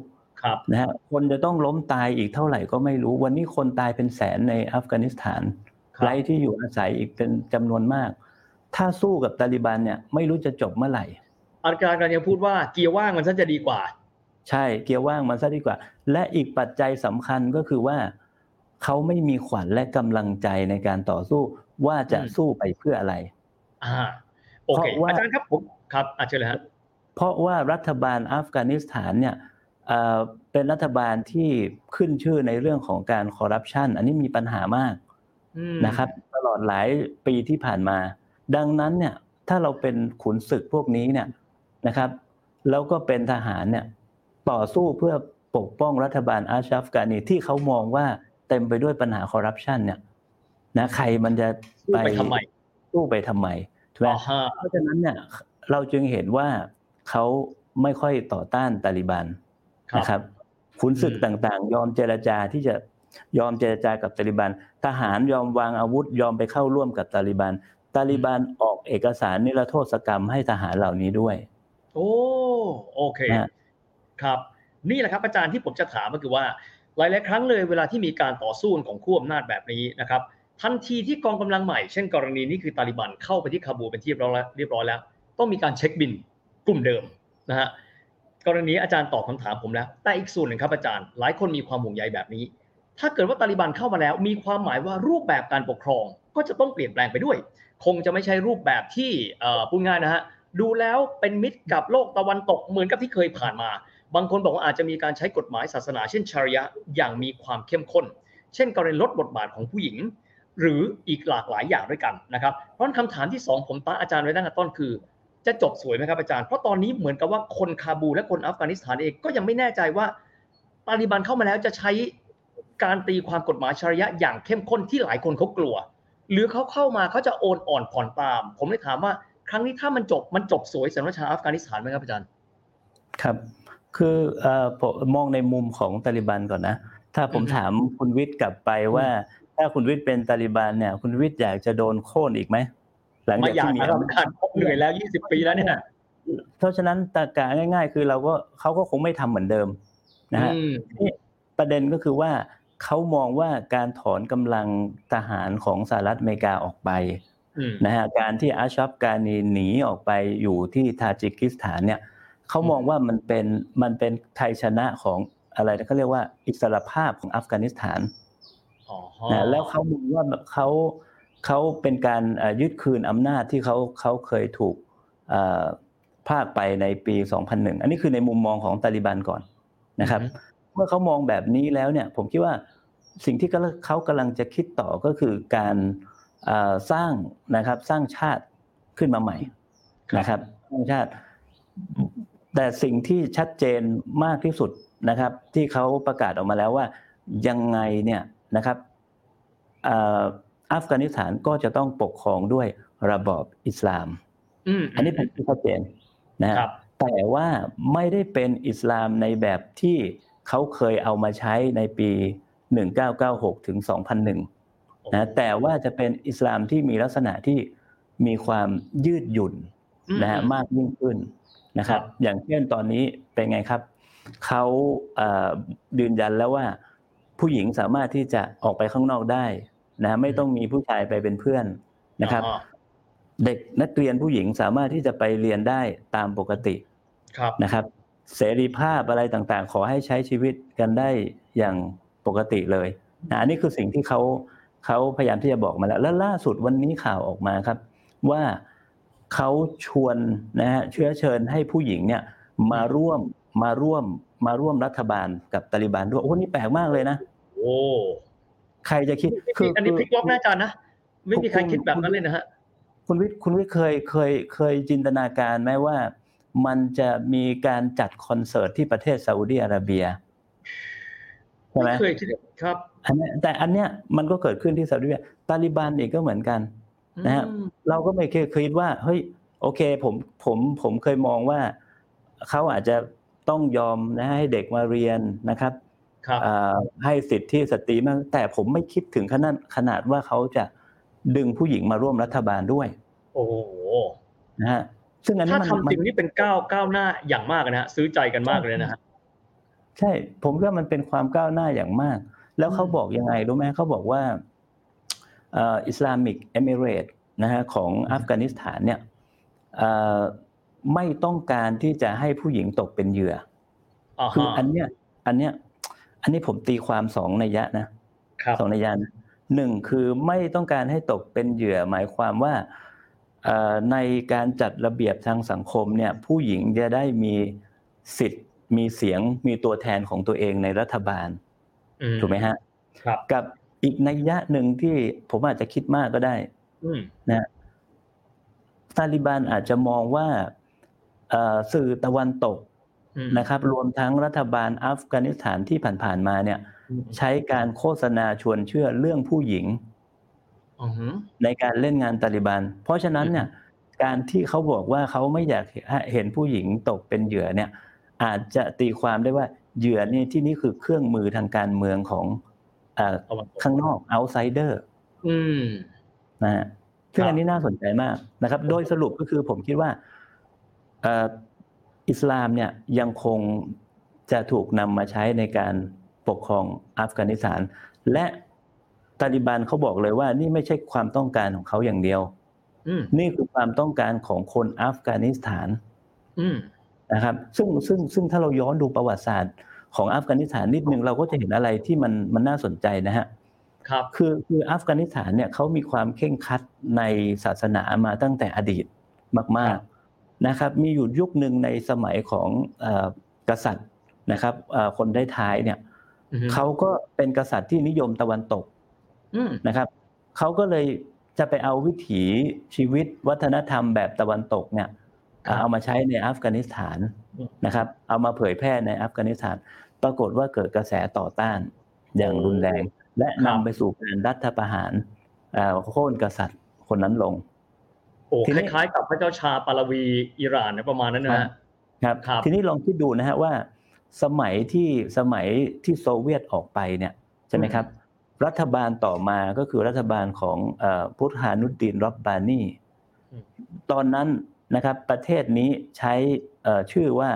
ครับนะฮะคนจะต้องล้มตายอีกเท่าไหร่ก็ไม่รู้ วันนี้คนตายเป็นแสนในอัฟกานิสถานไร้ที่อยู่อาศัยอีกเป็นจำนวนมาก ถ้าสู้กับตาลิบันเนี่ยไม่รู้จะจบเมื่อไหร่อาจารย์กำลังจะพูดว่าเกียร์ว่างมันซะจะดีกว่า ใช่เกียร์ว่างมันซะดีกว่า และอีกปัจจัยสำคัญก็คือว่า เขาไม่มีขวัญและกำลังใจในการต่อสู้ว่าจะสู้ไปเพื่ออะไรอ่าโอเคอาจารย์ครับผมครับอาจารย์เลยฮะเพราะว่ารัฐบาลอัฟกานิสถานเนี่ยเป็นรัฐบาลที่ขึ้นชื่อในเรื่องของการคอร์รัปชันอันนี้มีปัญหามากนะครับ ตลอดหลายปีที่ผ่านมา ดังนั้นเนี่ยถ้าเราเป็นขุนศึกพวกนี้เนี่ยนะครับ แล้วก็เป็นทหารเนี่ย ต่อสู้เพื่อปกป้องรัฐบาลอาชัฟกานีที่เขามองว่าเต็มไปด้วยปัญหาคอร์รัปชันเนี่ยนะใครมันจะไปทำไมสู้ไปทำไมถูกไหมเพราะฉะนั้นเนี่ยเราจึงเห็นว่าเขาไม่ค่อยต่อต้านตาลิบันนะครับขุนศึกต่างๆ ยอมเจรจาที่จะยอมเจรจากับตาลิบัน ทหารยอมวางอาวุธยอมไปเข้าร่วมกับตาลิบัน ตาลิบันออกเอกสารนิรโทษกรรมให้ทหารเหล่านี้ด้วย โอ้โอเค ครับนี่แหละครับอาจารย์ที่ผมจะถามก็คือว่า หลาย ๆ ครั้งเลยเวลาที่มีการต่อสู้ของขั้วอำนาจแบบนี้นะครับทันทีที่กองกำลังใหม่เช่นกรณีนี้คือตาลิบันเข้าไปที่คาบูเป็นที่เรียบร้อยแล้ว ต้องมีการเช็คบินกลุ่มเดิมนะฮะกรณีอาจารย์ตอบคำถามผมแล้ว แต่อีกส่วนหนึ่งครับอาจารย์ หลายคนมีความห่วงใยแบบนี้ ถ้าเกิดว่าตาลิบันเข้ามาแล้ว มีความหมายว่ารูปแบบการปกครองก็จะต้องเปลี่ยนแปลงไปด้วย คงจะไม่ใช่รูปแบบที่พูดง่ายนะฮะดูแล้วเป็นมิตรกับโลกตะวันตกเหมือนกับที่เคยผ่านมา บางคนบอกว่าอาจจะมีการใช้กฎหมายศาสนา เช่นชาริยะอย่างมีความเข้มข้น เช่นกรณีลดบทบาทของผู้หญิง หรืออีกหลากหลายอย่างด้วยกันนะครับ เพราะนั้นคำถามที่สองผมตั้งอาจารย์ไว้ตั้งแต่ต้นคือ จะจบสวยไหมครับอาจารย์ เพราะตอนนี้เหมือนกับว่าคนคาบูและคนอัฟกานิสถานเองก็ยังไม่แน่ใจว่าตาลิบันเข้ามาแล้วจะใช้การตีความกฎหมายชาริยะอย่างเข้มข้นที่หลายคนเขากลัว หรือเขาเข้ามาเขาจะโอนอ่อนผ่อนตาม ผมเลยถามว่าครั้งนี้ถ้ามันจบมันจบสวยสำหรับชาวอัฟกานิสถานไหมครับอาจารย์ ครับ คือเอ่อผมมองในมุมของตาลิบันก่อนนะ ถ้าผมอืมถามคุณวิทย์กลับไปว่า ถ้าคุณวิทย์เป็นตาลิบันเนี่ย คุณวิทย์อยากจะโดนโค่นอีกไหมหลังไม่จากอยากที่มีนะครับอาจารย์ผมเหนื่อยแล้ว20ปีแล้วเนี่ยเพราะฉะนั้นตากาง่าย ๆ คือเราก็เขาก็คงไม่ทำเหมือนเดิมนะฮะอืมนี่ประเด็นก็คือว่าเขามองว่าการถอนกำลังทหารของสหรัฐอเมริกาออกไปอืมนะฮะการที่อาชับการนีหนีออกไปอยู่ที่ทาจิกิสถานเนี่ย เขามองว่ามันเป็นมันเป็นไทยชนะของอะไรนะเขาเรียกว่าอิสรภาพของอัฟกานิสถานอ๋อนะแล้วเขามองว่าเขาเขาเป็นการเอ่อยึดคืนอำนาจที่เขาเขาเคยถูกเอ่อภาคไปในปี 2001 อันนี้คือในมุมมองของตาลิบันก่อนนะครับ เมื่อเขามองแบบนี้แล้วเนี่ย ผมคิดว่าสิ่งที่เขากำลังจะคิดต่อก็คือการเอ่อสร้างนะครับสร้างชาติขึ้นมาใหม่นะครับสร้างชาติ แต่สิ่งที่ชัดเจนมากที่สุดนะครับ ที่เขาประกาศออกมาแล้วว่ายังไงเนี่ยนะครับเอ่ออัฟกานิสถานก็จะต้องปกครองด้วยระบอบอิสลามอืมอันนี้เป็นที่ชัดเจนนะฮะครับแต่ว่าไม่ได้เป็นอิสลามในแบบที่เขาเคยเอามาใช้ในปี 1996 ถึง 2001 นะแต่ว่าจะเป็นอิสลามที่มีลักษณะที่มีความยืดหยุ่นอืมนะฮะมากยิ่งขึ้น นะครับครับ อย่างเช่นตอนนี้เป็นไงครับเขาเอ่อยืนยันแล้วว่าผู้หญิงสามารถที่จะออกไปข้างนอกได้นะไม่ต้องมีผู้ชายไปเป็นเพื่อนนะครับอ๋อเด็กนักเรียนผู้หญิงสามารถที่จะไปเรียนได้ตามปกติครับนะครับ เสรีภาพอะไรต่างๆ ขอให้ใช้ชีวิตกันได้อย่างปกติเลยนะอันนี้คือสิ่งที่เขาเขาพยายามที่จะบอกมาแล้ว และล่าสุดวันนี้ข่าวออกมาครับ ว่า เขาชวนนะฮะเชื้อเชิญให้ผู้หญิงเนี่ยมาร่วมมาร่วมมาร่วมรัฐบาลกับตาลิบันด้วยโอ้นี่แปลกมากเลยนะโอ้ใครจะคิดนี่อันนี้พลิกล็อกนะอาจารย์นะไม่มีใครคิดแบบนั้นเลยนะฮะคุณวิทย์คุณวิทย์เคยเคยเคยจินตนาการไหมว่ามันจะมีการจัดคอนเสิร์ตที่ประเทศซาอุดีอาระเบียใช่ไหมไม่เคยคิดครับอันเนี้ยแต่อันเนี้ยมันก็เกิดขึ้นที่ซาอุดิอาระเบียตาลิบันเองก็เหมือนกัน นะฮะอืมเราก็ไม่เคยคิดว่าเฮ้ยโอเคผมผมผมเคยมองว่าเขาอาจจะต้องยอมนะให้เด็กมาเรียนนะครับครับอ่าให้สิทธิสตรีมากแต่ผมไม่คิดถึงขนาดขนาดว่าเขาจะดึงผู้หญิงมาร่วมรัฐบาลด้วย โอ้โหนะฮะซึ่งอันนี้ถ้ามันทำจริงนี่เป็นก้าวก้าวหน้าอย่างมากนะฮะซื้อใจกันมากเลยนะฮะใช่ ผมว่ามันเป็นความก้าวหน้าอย่างมาก แล้วเขาอืมบอกยังไงรู้ไหมเขาบอกว่า อิสลามิกเอมิเรตนะฮะของอัฟกานิสถานเนี่ยเอ่อไม่ต้องการที่จะให้ผู้หญิงตกเป็นเหยื่ออ่าคือฮะอันเนี้ยอันเนี้ยอันนี้ผมตีความสองนัยยะนะครับสองนัยยะนะหนึ่งคือไม่ต้องการให้ตกเป็นเหยื่อ หมายความว่าเอ่อในการจัดระเบียบทางสังคมเนี่ยผู้หญิงจะได้มีสิทธิ์มีเสียงมีตัวแทนของตัวเองในรัฐบาลอืถูกไหมฮะครับกับ อีกนัยยะหนึ่งที่ผมอาจจะคิดมากก็ได้อืมนะตาลิบันอาจจะมองว่าเอ่อสื่อตะวันตกอืมนะครับ รวมทั้งรัฐบาลอัฟกานิสถานที่ผ่านๆมาเนี่ยอืมใช้การโฆษณาชวนเชื่อเรื่องผู้หญิงอือหือในการเล่นงานตาลิบัน เพราะฉะนั้นเนี่ย การที่เขาบอกว่าเขาไม่อยากเห็นผู้หญิงตกเป็นเหยื่อเนี่ย อาจจะตีความได้ว่าเหยื่อนี่ที่นี่คือเครื่องมือทางการเมืองของ ข้างนอก outsider อืมนะฮะซึ่งครับอันนี้น่าสนใจมากนะครับ โดยสรุปก็คือผมคิดว่าเอ่ออิสลามเนี่ยยังคงจะถูกนำมาใช้ในการปกครองอัฟกานิสถาน และตาลิบันเขาบอกเลยว่านี่ไม่ใช่ความต้องการของเขาอย่างเดียวอืมนี่คือความต้องการของคนอัฟกานิสถานอืมนะครับ ซึ่งซึ่งซึ่งถ้าเราย้อนดูประวัติศาสตร์ ของอัฟกานิสถานนิดนึงเราก็จะเห็นอะไรที่มันมันน่าสนใจนะฮะครับคือคืออัฟกานิสถานเนี่ยเขามีความเข่งครัดในศาสนามาตั้งแต่อดีตมาก ๆนะครับ มีอยู่ยุคหนึ่งในสมัยของเอ่อกษัตริย์นะครับเอ่อคนได้ท้ายๆเนี่ยอือฮึเขาก็เป็นกษัตริย์ที่นิยมตะวันตกอืมนะครับเขาก็เลยจะไปเอาวิถีชีวิตวัฒนธรรมแบบตะวันตกเนี่ยครับเอามาใช้ในอัฟกานิสถานอืม นะครับ เอามาเผยแพร่ในอัฟกานิสถาน ปรากฏว่าเกิดกระแสต่อต้านอย่างรุนแรง และนำไปสู่การรัฐประหารเอ่อโค่นกษัตริย์คนนั้นลงโอ้ทีคนี้ล้ายๆกับพระเจ้าชาปาลวีอิหร่านนะประมาณนั้นนะฮะครับครับ ทีนี้ลองคิดดูนะฮะว่า สมัยที่สมัยที่โซเวียตออกไปเนี่ยใช่ไหมครับ รัฐบาลต่อมาก็คือรัฐบาลของเอ่อพุทธานุดดีนรับบานีอืมตอนนั้นนะครับ ประเทศนี้ใช้เอ่อ ชื่อว่า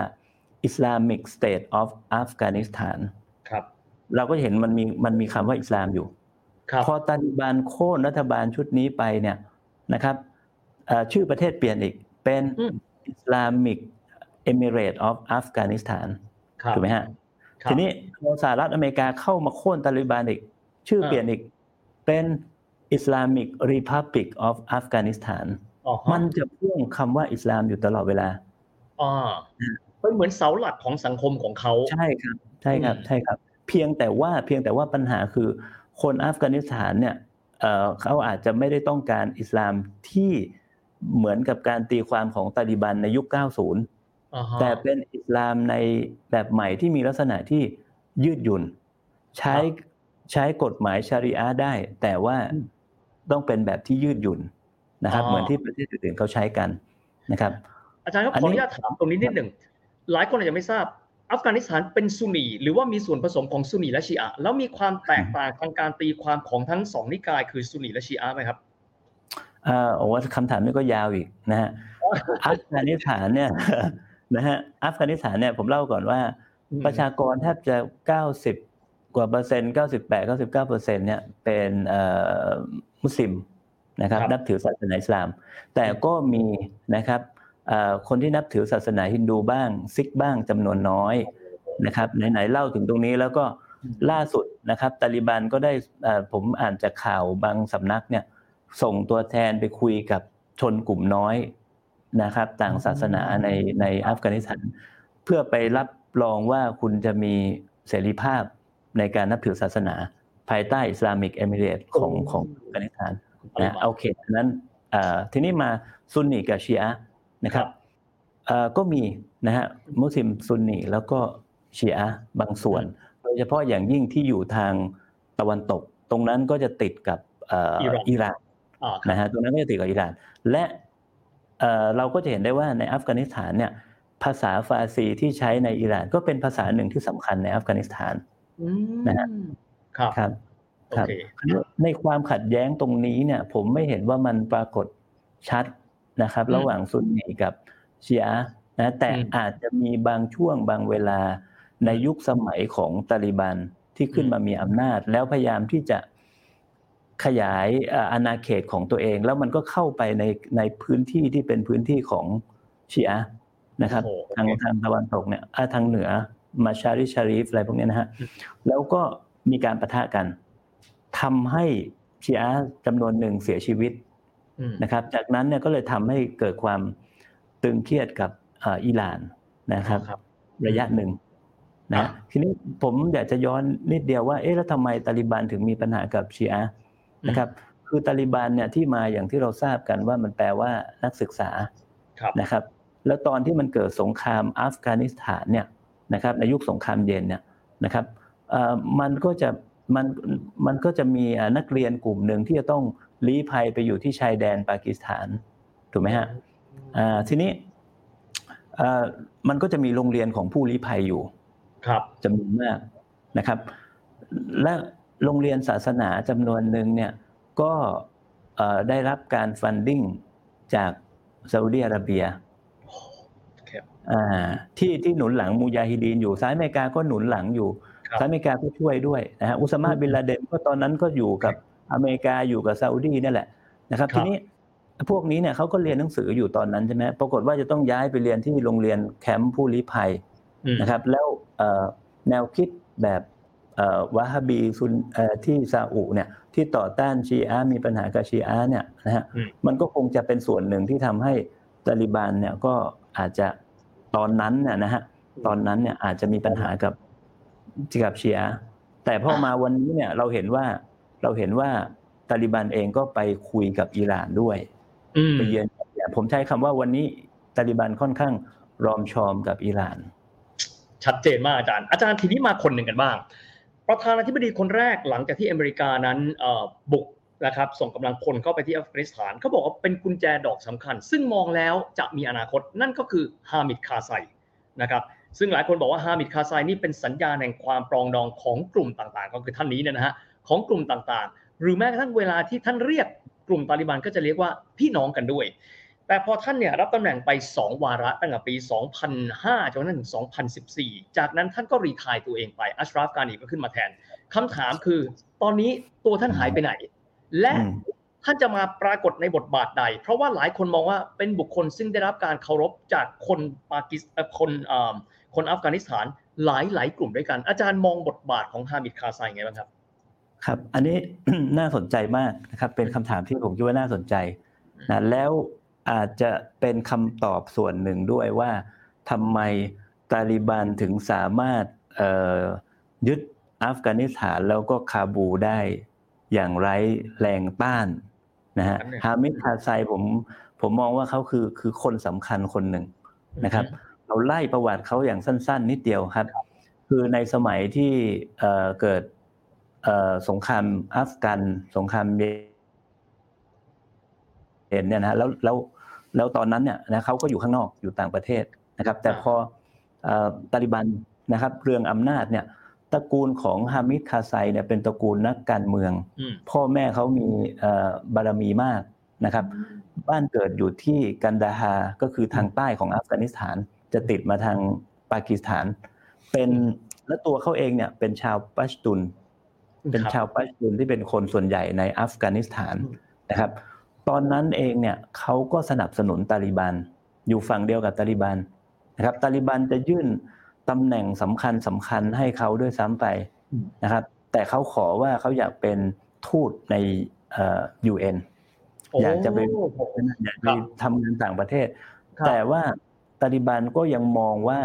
Islamic State of Afghanistan ครับเราก็เห็นมันมีมันมีคำว่าอิสลามอยู่ครับพอตาลิบันโค่นรัฐบาลชุดนี้ไปเนี่ยนะครับเอ่อชื่อประเทศเปลี่ยนอีกเป็นอืม Islamic Emirate of Afghanistan ครับถูกไหมฮะครับทีนี้พอสหรัฐอเมริกาเข้ามาโค่นตาลิบันอีก ชื่ออ่าเปลี่ยนอีกเป็น Islamic Republic of Afghanistan อ๋อฮะมันจะพ่วงคำว่าอิสลามอยู่ตลอดเวลา อ่าเป็นเหมือนเสาหลักของสังคมของเขาใช่ครับใช่ครับอืมใช่ครับ เพียงแต่ว่าเพียงแต่ว่าปัญหาคือ คนอัฟกานิสถานเนี่ยเอ่อเขาอาจจะไม่ได้ต้องการอิสลามที่เหมือนกับการตีความของตาลิบันในยุค 90อ่าฮะแต่เป็นอิสลามในแบบใหม่ที่มีลักษณะที่ยืดหยุ่น ใช้ใช้กฎหมายชาริอะห์ได้ แต่ว่าอืมต้องเป็นแบบที่ยืดหยุ่นนะครับอ๋อเหมือนที่ประเทศอื่นๆเขาใช้กันนะครับ อาจารย์ครับอันขอนี้อนุญาตถามตรงนี้นิดหนึ่งหลายคนอาจจะไม่ทราบ อัฟกานิสถานเป็นซุนนีหรือว่ามีส่วนผสมของซุนนีและชีอะห์แล้วมีความแตกต่างทางการตีความของทั้งสองนิกายคือซุนนีและชีอะห์ไหมครับเอ่อโอ้ว่าคำถามนี้ก็ยาวอีกนะฮะอัฟกานิสถานเนี่ยนะฮะอัฟกานิสถานเนี่ยผมเล่าก่อนว่าอืมประชากรแทบจะ90กว่าเปอร์เซ็นต์98 99เปอร์เซ็นต์เนี่ยเป็นเอ่อมุสลิมนะครับครับนับถือศาสนาอิสลาม แต่ก็มีนะครับเอ่อ คนที่นับถือศาสนาฮินดูบ้างซิกบ้างจำนวนน้อยนะครับไหนๆเล่าถึงตรงนี้แล้วก็ล่าสุดนะครับตาลิบันก็ได้เอ่อผมอ่านจากข่าวบางสำนักเนี่ยส่งตัวแทนไปคุยกับชนกลุ่มน้อยนะครับ ต่างศาสนาในในอัฟกานิสถานเพื่อไปรับรองว่าคุณจะมีเสรีภาพในการนับถือศาสนา ภายใต้อิสลามิกเอมิเรตของโอ้ของอัฟกานิสถานอะไรนะวะโอเคอันนั้นเอ่อทีนี้มาซุนนีกับชีอะห์ นะครับเอ่อก็มีนะฮะมุสลิมซุนนีแล้วก็ชีอะห์บางส่วน โดยเฉพาะอย่างยิ่งที่อยู่ทางตะวันตก ตรงนั้นก็จะติดกับเอ่ออิหร่านอิหร่านอ่าครับนะฮะตรงนั้นก็จะติดกับอิหร่าน และเอ่อเราก็จะเห็นได้ว่าในอัฟกานิสถานเนี่ยภาษาฟาร์ซีที่ใช้ในอิหร่าน ก็เป็นภาษาหนึ่งที่สำคัญในอัฟกานิสถานอืมนะฮะครับครับโอครับเคในความขัดแย้งตรงนี้เนี่ย ผมไม่เห็นว่ามันปรากฏชัด นะครับอืมระหว่างซุนนีกับชีอะห์นะแต่อืมอาจจะมีบางช่วงบางเวลาในยุคสมัยของตาลิบันที่ขึ้นอืมมามีอำนาจ แล้วพยายามที่จะขยายเอ่ออาณาเขตของตัวเอง แล้วมันก็เข้าไปในในพื้นที่ที่เป็นพื้นที่ของชีอะห์นะครับโอ้โหทางทางตะวันตกเนี่ยอ่าทางเหนือมาชาริชารีฟอะไรพวกเนี้ยนะฮะอืมแล้วก็มีการประทะกันทำให้ชีอะห์จำนวนหนึ่งเสียชีวิตอืม นะครับ จากนั้นเนี่ยก็เลยทำให้เกิดความตึงเครียดกับเอ่ออิหร่านนะครับครับระยะหนึ่งครันะบทีนี้ผมอยากจะย้อนนิดเดียวว่าเอ๊ะแล้วทำไมตาลิบันถึงมีปัญหากับชีอะห์นะครับ คือตาลิบันเนี่ยที่มาอย่างที่เราทราบกันว่ามันแปลว่านักศึกษาครับนะครับ แล้วตอนที่มันเกิดสงครามอัฟกานิสถานเนี่ยนะครับในยุคสงครามเย็นเนี่ยนะครับเอ่อมันก็จะมันมันก็จะมีอ่านักเรียนกลุ่มหนึ่งที่จะต้อง ลี้ภัยไปอยู่ที่ชายแดนปากีสถานถูกไหมฮะอ่าทีนี้เอ่อมันก็จะมีโรงเรียนของผู้ลี้ภัยอยู่ครับจำนวนมากนะครับ และโรงเรียนศาสนาจำนวนหนึ่งเนี่ยก็เอ่อได้รับการฟันดิ้งจากซาอุดิอาระเบียครับอ่าที่ที่หนุนหลังมูยาฮิดีนอยู่สหรัฐอเมริกาก็หนุนหลังอยู่ครับสหรัฐอเมริกาก็ช่วยด้วยนะฮะอุสมาบินลาเดนก็ตอนนั้นก็อยู่กับ อเมริกาอยู่กับซาอุดีนั่นแหละนะครับครับ ทีนี้พวกนี้เนี่ยเขาก็เรียนหนังสืออยู่ตอนนั้นใช่ไหมปรากฏว่าจะต้องย้ายไปเรียนที่โรงเรียนแคมป์ผู้ลี้ภัยอืมนะครับ แล้วเอ่อแนวคิดแบบเอ่อวะฮาบีซุนเอ่อที่ซาอุเนี่ยที่ต่อต้านชีอะห์มีปัญหากับชีอะห์เนี่ยนะฮะอืมมันก็คงจะเป็นส่วนหนึ่งที่ทำให้ตาลิบันเนี่ยก็อาจจะตอนนั้นเนี่ยนะฮะตอนนั้นเนี่ยอาจจะมีปัญหากับกับชีอะห์แต่พอมาวันนี้เนี่ยเราเห็นว่า เราเห็นว่าตาลิบันเองก็ไปคุยกับอิหร่านด้วยอืมไปเยือนผมใช้คำว่าวันนี้ตาลิบันค่อนข้างรอมชอมกับอิหร่าน ชัดเจนมากอาจารย์ อาจารย์ทีนี้มาคนหนึ่งกันบ้าง ประธานาธิบดีคนแรกหลังจากที่อเมริกานั้นเอ่อบุกนะครับส่งกำลังพลเข้าไปที่อัฟกานิสถานเขาบอกว่าเป็นกุญแจดอกสำคัญ ซึ่งมองแล้วจะมีอนาคตนั่นก็คือฮามิดคาไซนะครับซึ่งหลายคนบอกว่าฮามิดคาไซนี่เป็นสัญญาณแห่งความปรองดองของกลุ่มต่างๆ ก็คือท่านนี้เนยนะฮะ ของกลุ่มต่างๆ หรือแม้กระทั่งเวลาที่ท่านเรียกกลุ่มตาลิบันก็จะเรียกว่าพี่น้องกันด้วย แต่พอท่านเนี่ยรับตำแหน่งไป 2 วาระตั้งแต่ปี 2005 จนถึง 2014 จากนั้นท่านก็รีไทายตัวเองไปอัชราฟกานีก็ขึ้นมาแทนคำถามคือตอนนี้ตัวท่านหายไปไหน และอืมท่านจะมาปรากฏในบทบาทใด เพราะว่าหลายคนมองว่าเป็นบุคคลซึ่งได้รับการเคารพจากคนปากีสเอ่อคนเอ่อคนอัฟกานิสถานหลายหลายๆกลุ่มด้วยกัน อาจารย์มองบทบาทของฮามิดคาไซไงบ้างครับ ครับ อันนี้น่าสนใจมากนะครับ เป็นคำถามที่ผมคิดว่าน่าสนใจนะแล้วอาจจะเป็นคำตอบส่วนหนึ่งด้วยว่าทำไมตาลิบันถึงสามารถเอ่อยึดอัฟกานิสถานแล้วก็คาบูได้อย่างไร้แรงต้านนะฮะครับเนี่ยฮามิดคาไซผมผมมองว่าเขาคือคือคนสำคัญคนหนึ่งนะครับ เราไล่ประวัติเขาอย่างสั้น ๆ นิดเดียวครับ คือในสมัยที่เอ่อเกิดเอ่อ สงครามอัฟกัน สงครามเยเมนเนี่ยนะฮะแล้วแล้วแล้วตอนนั้นเนี่ยนะเขาก็อยู่ข้างนอกอยู่ต่างประเทศนะครับ แต่พอเอ่อตาลิบันนะครับเรืองอำนาจเนี่ยตระกูลของฮามิดคาไซเนี่ยเป็นตระกูลนักการเมืองอืมพ่อแม่เขามีเอ่อบารมีมากนะครับ บ้านเกิดอยู่ที่กันดาฮาร์ก็คือทางใต้ของอัฟกานิสถาน จะติดมาทางปากีสถาน เป็นและตัวเขาเองเนี่ยเป็นชาวปัชตุน เป็นชาวปัชตุนที่เป็นคนส่วนใหญ่ในอัฟกานิสถานอืมนะครับ ตอนนั้นเองเนี่ยเขาก็สนับสนุนตาลิบันอยู่ฝั่งเดียวกับตาลิบันนะครับ ตาลิบันจะยื่นตำแหน่งสำคัญสำคัญให้เขาด้วยซ้ำไปนะครับ แต่เขาขอว่าเขาอยากเป็นทูตในเอ่อ UN อยากจะไปโอ้โหอยากไปครับทำงานต่างประเทศครับแต่ว่าตาลิบันก็ยังมองว่า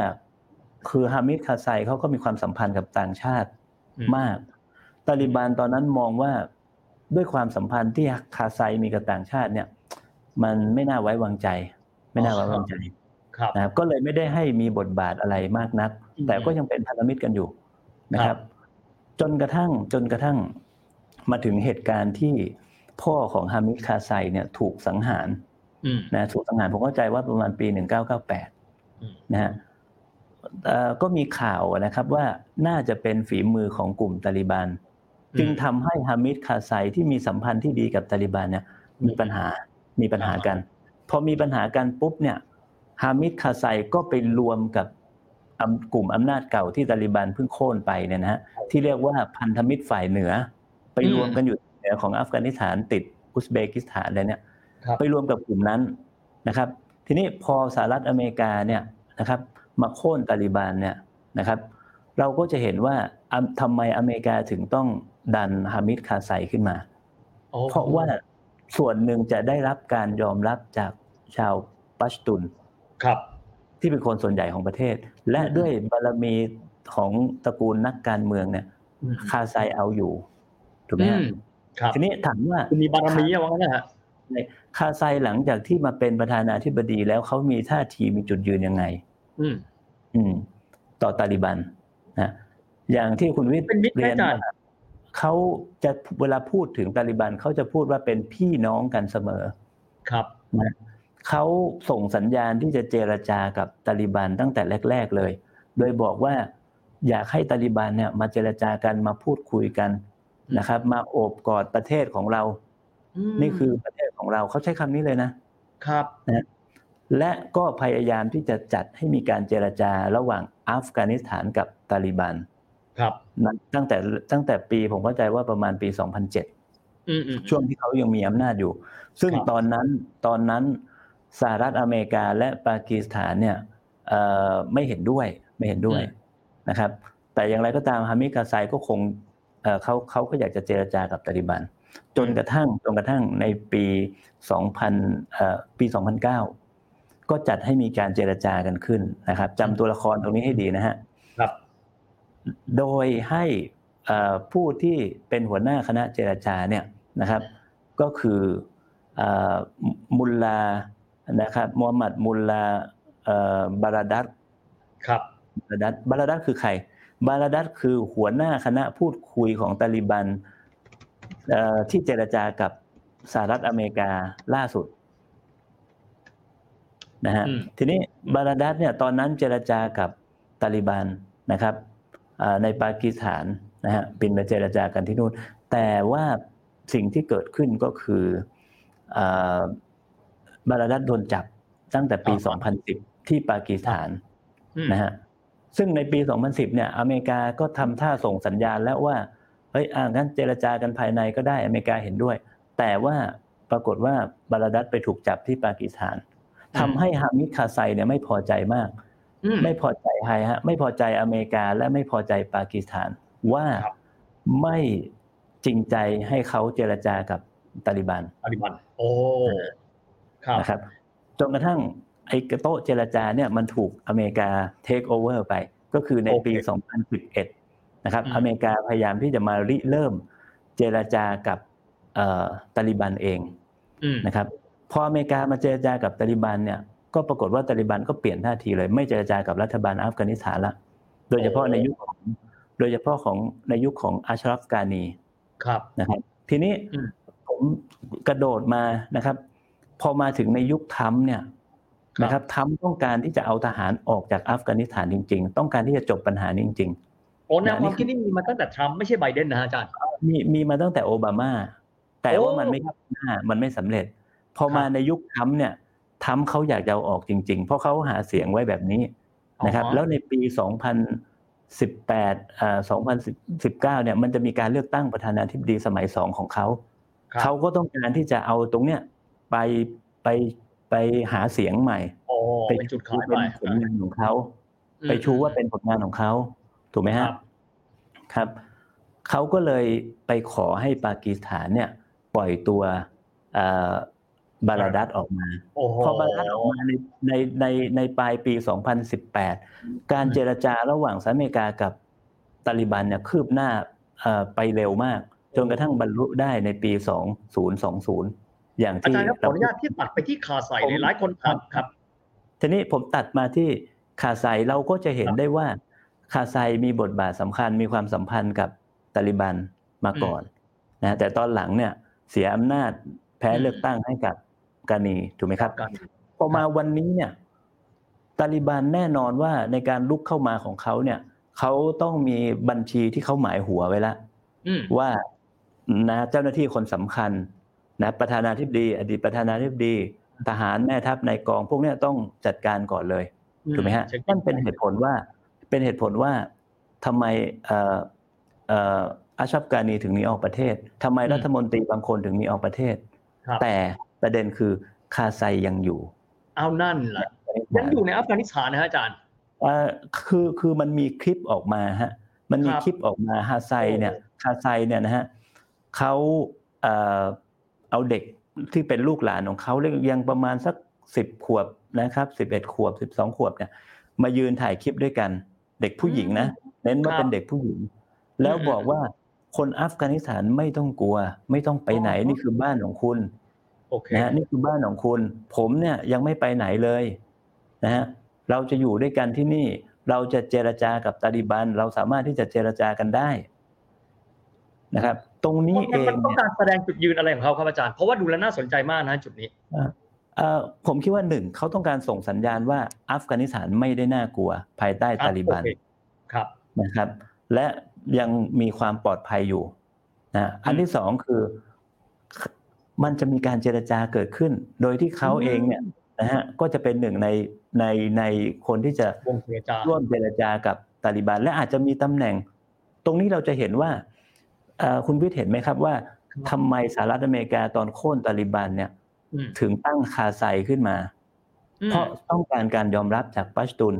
คือฮามิดคาไซเขาก็มีความสัมพันธ์กับต่างชาติอืมมาก ตาลิบันตอนนั้นมองว่าด้วยความสัมพันธ์ที่คาไซมีกับต่างชาติเนี่ย มันไม่น่าไว้วางใจ ไม่น่าไว้วางใจครับนะครับก็เลยไม่ได้ให้มีบทบาทอะไรมากนักอืมแต่ก็ยังเป็นพันธมิตรกันอยู่นะคครัรับบจนกระทั่งจนกระทั่งมาถึงเหตุการณ์ที่พ่อของฮามิดคาไซเนี่ยถูกสังหารอืมนะถูกสังหารผมเข้าใจว่าประมาณปี 1998อืมนะฮะเอ่อก็มีข่าวนะครับว่าน่าจะเป็นฝีมือของกลุ่มตาลิบัน จึงทำให้ฮามิดคาไซที่มีสัมพันธ์ที่ดีกับตาลิบันเนี่ยมีปัญหามีปัญหากันพอมีปัญหากันปุ๊บเนี่ยฮามิดคาไซก็ไปรวมกับอำกลุ่มอำนาจเก่าที่ตาลิบันเพิ่งโค่นไปเนี่ยนะฮะที่เรียกว่าพันธมิตรฝ่ายเหนือ ไปรวมกันอยู่เหนือของอัฟกานิสถานติดอุซเบกิสถานอะไรเนี่ยครับไปรวมกับกลุ่มนั้นนะครับ ทีนี้พอสหรัฐอเมริกาเนี่ยนะครับมาโค่นตาลิบันเนี่ยนะครับ เราก็จะเห็นว่าอะ ทำไมอเมริกาถึงต้องดันฮามิดคาไซขึ้นมาโอ้เพราะว่าส่วนหนึ่งจะได้รับการยอมรับจากชาวปัชตุนครับ ที่เป็นคนส่วนใหญ่ของประเทศ และด้วยบารมีของตระกูลนักการเมืองเนี่ยอืมคาไซเอาอยู่ถูกไหมอืฮะมครับทีนี้ถามว่าคุณมีบารมีอะว่างั้นนะฮะคาไซหลังจากที่มาเป็นประธานาธิบดีแล้วเขามีท่าทีมีจุดยืนยังไง อืม อืม ต่อตาลิบันนะ อย่างที่คุณวิทย์เป็นมิตรไหมเรียนอาจารย์ว่าเขาจะเวลาพูดถึงตาลิบันเขาจะพูดว่าเป็นพี่น้องกันเสมอ ครับนะเขาส่งสัญญาณที่จะเจรจากับตาลิบันตั้งแต่แรก ๆเลย โดยบอกว่าอยากให้ตาลิบันเนี่ยมาเจรจากันมาพูดคุยกันนะครับ มาโอบกอดประเทศของเรามนี่คือประเทศของเราเขาใช้คำนี้เลยนะครับและก็พยายามที่จะจัดให้มีการเจรจาระหว่างอัฟกานิสถานกับตาลิบัน ครับนั้นตั้งแต่ตั้งแต่ปีผมเข้าใจว่าประมาณปี 2007อืมอืมช่วงที่เขายังมีอำนาจอยู่ ซึ่งครับตอนนั้นตอนนั้นสหรัฐอเมริกาและปากีสถานเนี่ยเอ่อไม่เห็นด้วยไม่เห็นด้วยนะครับ แต่อย่างไรก็ตามฮามิดคาไซก็คงเอ่อเขาเขาก็อยากจะเจรจากับตาลิบัน จนกระทั่งจนกระทั่งในปี 2000เอ่อปี 2009 ก็จัดให้มีการเจรจากันขึ้นนะครับจำตัวละครตรงนี้ให้ดีนะฮะครับ โดยให้เอ่อผู้ที่เป็นหัวหน้าคณะเจรจาเนี่ยนะครับ ก็คือเอ่อมุลลานะครับมูฮัมหมัดมุลลาเอ่อบาราดัตครับบาราดัตบาราดัตคือใคร บาราดัตคือหัวหน้าคณะพูดคุยของตาลิบันเอ่อที่เจรจากับสหรัฐอเมริกาล่าสุดนะฮะอืมทีนี้บาราดัตเนี่ยตอนนั้นเจรจากับตาลิบันนะครับอ่า ในปากีสถานนะฮะบินมาเจรจากันที่นู่น แต่ว่าสิ่งที่เกิดขึ้นก็คืออาบาราดัตโดนจับตั้งแต่ปี 2010 ที่ปากีสถานอืมนะฮะซึ่งในปี 2010 เนี่ย อเมริกาก็ทำท่าส่งสัญญาณแล้วว่าเฮ้ยอ่างั้นเจรจากันภายในก็ได้อเมริกาเห็นด้วย แต่ว่าปรากฏว่าบาราดัตไปถูกจับที่ปากีสถานทำให้ฮามิดคาไซเนี่ยไม่พอใจมากอืม ไม่พอใจใครฮะ ไม่พอใจอเมริกาและไม่พอใจปากีสถาน ว่าครับไม่จริงใจให้เขาเจรจากับตาลิบันตาลิบัน โอ้ครับนะครับจนกระทั่งไอ้โต๊ะเจรจาเนี่ยมันถูกอเมริกาเทคโอเวอร์ไป ก็คือในปีโอเค2011 นะครับอืมอเมริกาพยายามที่จะมาริเริ่มเจรจากับเอ่อตาลิบันเองอืมนะครับ พออเมริกามาเจรจากับตาลิบันเนี่ย ก็ปรากฏว่าตาลิบันก็เปลี่ยนท่าทีเลย ไม่เจรจากับรัฐบาลอัฟกานิสถานละ โดยเฉพาะในยุคของโดยเฉพาะของในยุคของอัชรัฟกานีครับนะครับ ทีนี้อืมผมกระโดดมานะครับ พอมาถึงในยุคทรัมป์เนี่ยครับนะครับทรัมป์ต้องการที่จะเอาทหารออกจากอัฟกานิสถานจริง ๆ ต้องการที่จะจบปัญหานี้จริงโอ้แนวนะนี่ความคิดนี่มีมาตั้งแต่ทรัมป์ไม่ใช่ไบเดนนะฮะอาจารย์ๆมีมีมาตั้งแต่โอบามา แต่ว่าโอ้มันไม่ก้าวหน้ามันไม่สำเร็จ พอครับมาในยุคทรัมป์เนี่ย ทรัมป์เขาอยากจะเอาออกจริง ๆ เพราะเขาหาเสียงไว้แบบนี้นะครับอ๋อแล้วในปี 2018อ่า2019 เนี่ย มันจะมีการเลือกตั้งประธานาธิบดีสมัยสองของเขาครับเขาก็ต้องการที่จะเอาตรงเนี้ยไปไปไปหาเสียงใหม่โอ้ไปเป็นจุดชูขายเป็ไปนผลงานของเขาอืมไปชูว่าเป็นผลงานของเขาถูกไหมครัฮะบครับเขาก็เลยไปขอให้ปากีสถานเนี่ย ปล่อยตัวเอ่อ บาราดัตออกมาโอ้โหพอบาราดัตออกมาในในในในปลายปี 2018 การเจรจาระหว่างสหรัฐอเมริกากับตาลิบันเนี่ยคืบหน้าเอ่อไปเร็วมาก จนกระทั่งบรรลุได้ในปี 2020 อย่างอาที่จารย์ครับขออนุญาตที่ตัดไปที่คาไซเลยหลายคนถามครับ ทีนี้ผมตัดมาที่คาไซเราก็จะเห็นครับได้ว่าคาไซมีบทบาทสำคัญมีความสัมพันธ์กับตาลิบันมาก่อนนะแต่ตอนหลังเนี่ยเสียอำนาจแพ้อืมเลือกตั้งให้กับ กานีถูกไหมครับกันพอมาวันนี้เนี่ยตาลิบันแน่นอนว่าในการลุกเข้ามาของเขาเนี่ยเขาต้องมีบัญชีที่เขาหมายหัวไว้แล้วอืมว่านะเจ้าหน้าที่คนสำคัญนะประธานาธิบดี อดีตประธานาธิบดี ทหารแม่ทัพนายกอง พวกเนี้ยต้องจัดการก่อนเลยถูกไหมฮะช็คนั่นเป็นเหตุผลว่าเป็นเหตุผลว่าทำไมเอ่อเอ่ออาชับกานีถึงหนีออกประเทศทำไมรัฐมนตรีบางคนถึงหนีออกประเทศครับแต่ ประเด็นคือคาไซยังอยู่เอานั่นแหละยังอยู่ในอัฟกานิสถานนะฮะอาจารย์เอ่อคือคือมันมีคลิปออกมาฮะมันมีครับคลิปออกมาฮาไซเนี่ยโอ้ฮาไซเนี่ยนะฮะเขาเอ่อเอาเด็กที่เป็นลูกหลานของเขาเรียกยังประมาณสักสิบขวบนะครับสิบเอ็ดขวบสิบสองขวบเนี่ย มายืนถ่ายคลิปด้วยกัน เด็กผู้หญิงนะเน้นว่าครับเป็นเด็กผู้หญิง แล้วอืมบอกว่าคนอัฟกานิสถานไม่ต้องกลัว ไม่ต้องไปไหนอ๋อนี่คือบ้านของคุณ โอเคนะฮะนี่คือบ้านของคุณ ผมเนี่ยยังไม่ไปไหนเลยนะฮะเราจะอยู่ด้วยกันที่นี่ เราจะเจรจากับตาลิบัน เราสามารถที่จะเจรจากันได้นะครับ ตรงนี้เอมันงต้องเนี่ยการแสดงจุดยืนอะไรของเขาครับอาจารย์เพราะว่าดูแล้วน่าสนใจมากนะจุดนี้เอ่อผมคิดว่าหนึ่งเขาต้องการส่งสัญญาณว่าอัฟกานิสถานไม่ได้น่ากลัว ภายใต้ตาลิบันโอเคครับนะครับ และยังมีความปลอดภัยอยู่นะอันที่สองคือ มันจะมีการเจรจาเกิดขึ้น โดยที่เขาเองเนี่ยนะฮะก็จะเป็นหนึ่งในในในคนที่จะวงเจรจาร่วมเจรจากับตาลิบัน และอาจจะมีตำแหน่ง ตรงนี้เราจะเห็นว่าเอ่อคุณวิทย์เห็นไหมครับว่าทำไมสหรัฐอเมริกาตอนโค่นตาลิบันเนี่ยอืมถึงตั้งคาไซขึ้นมาอืมเพราะต้องการการยอมรับจากปัชตุน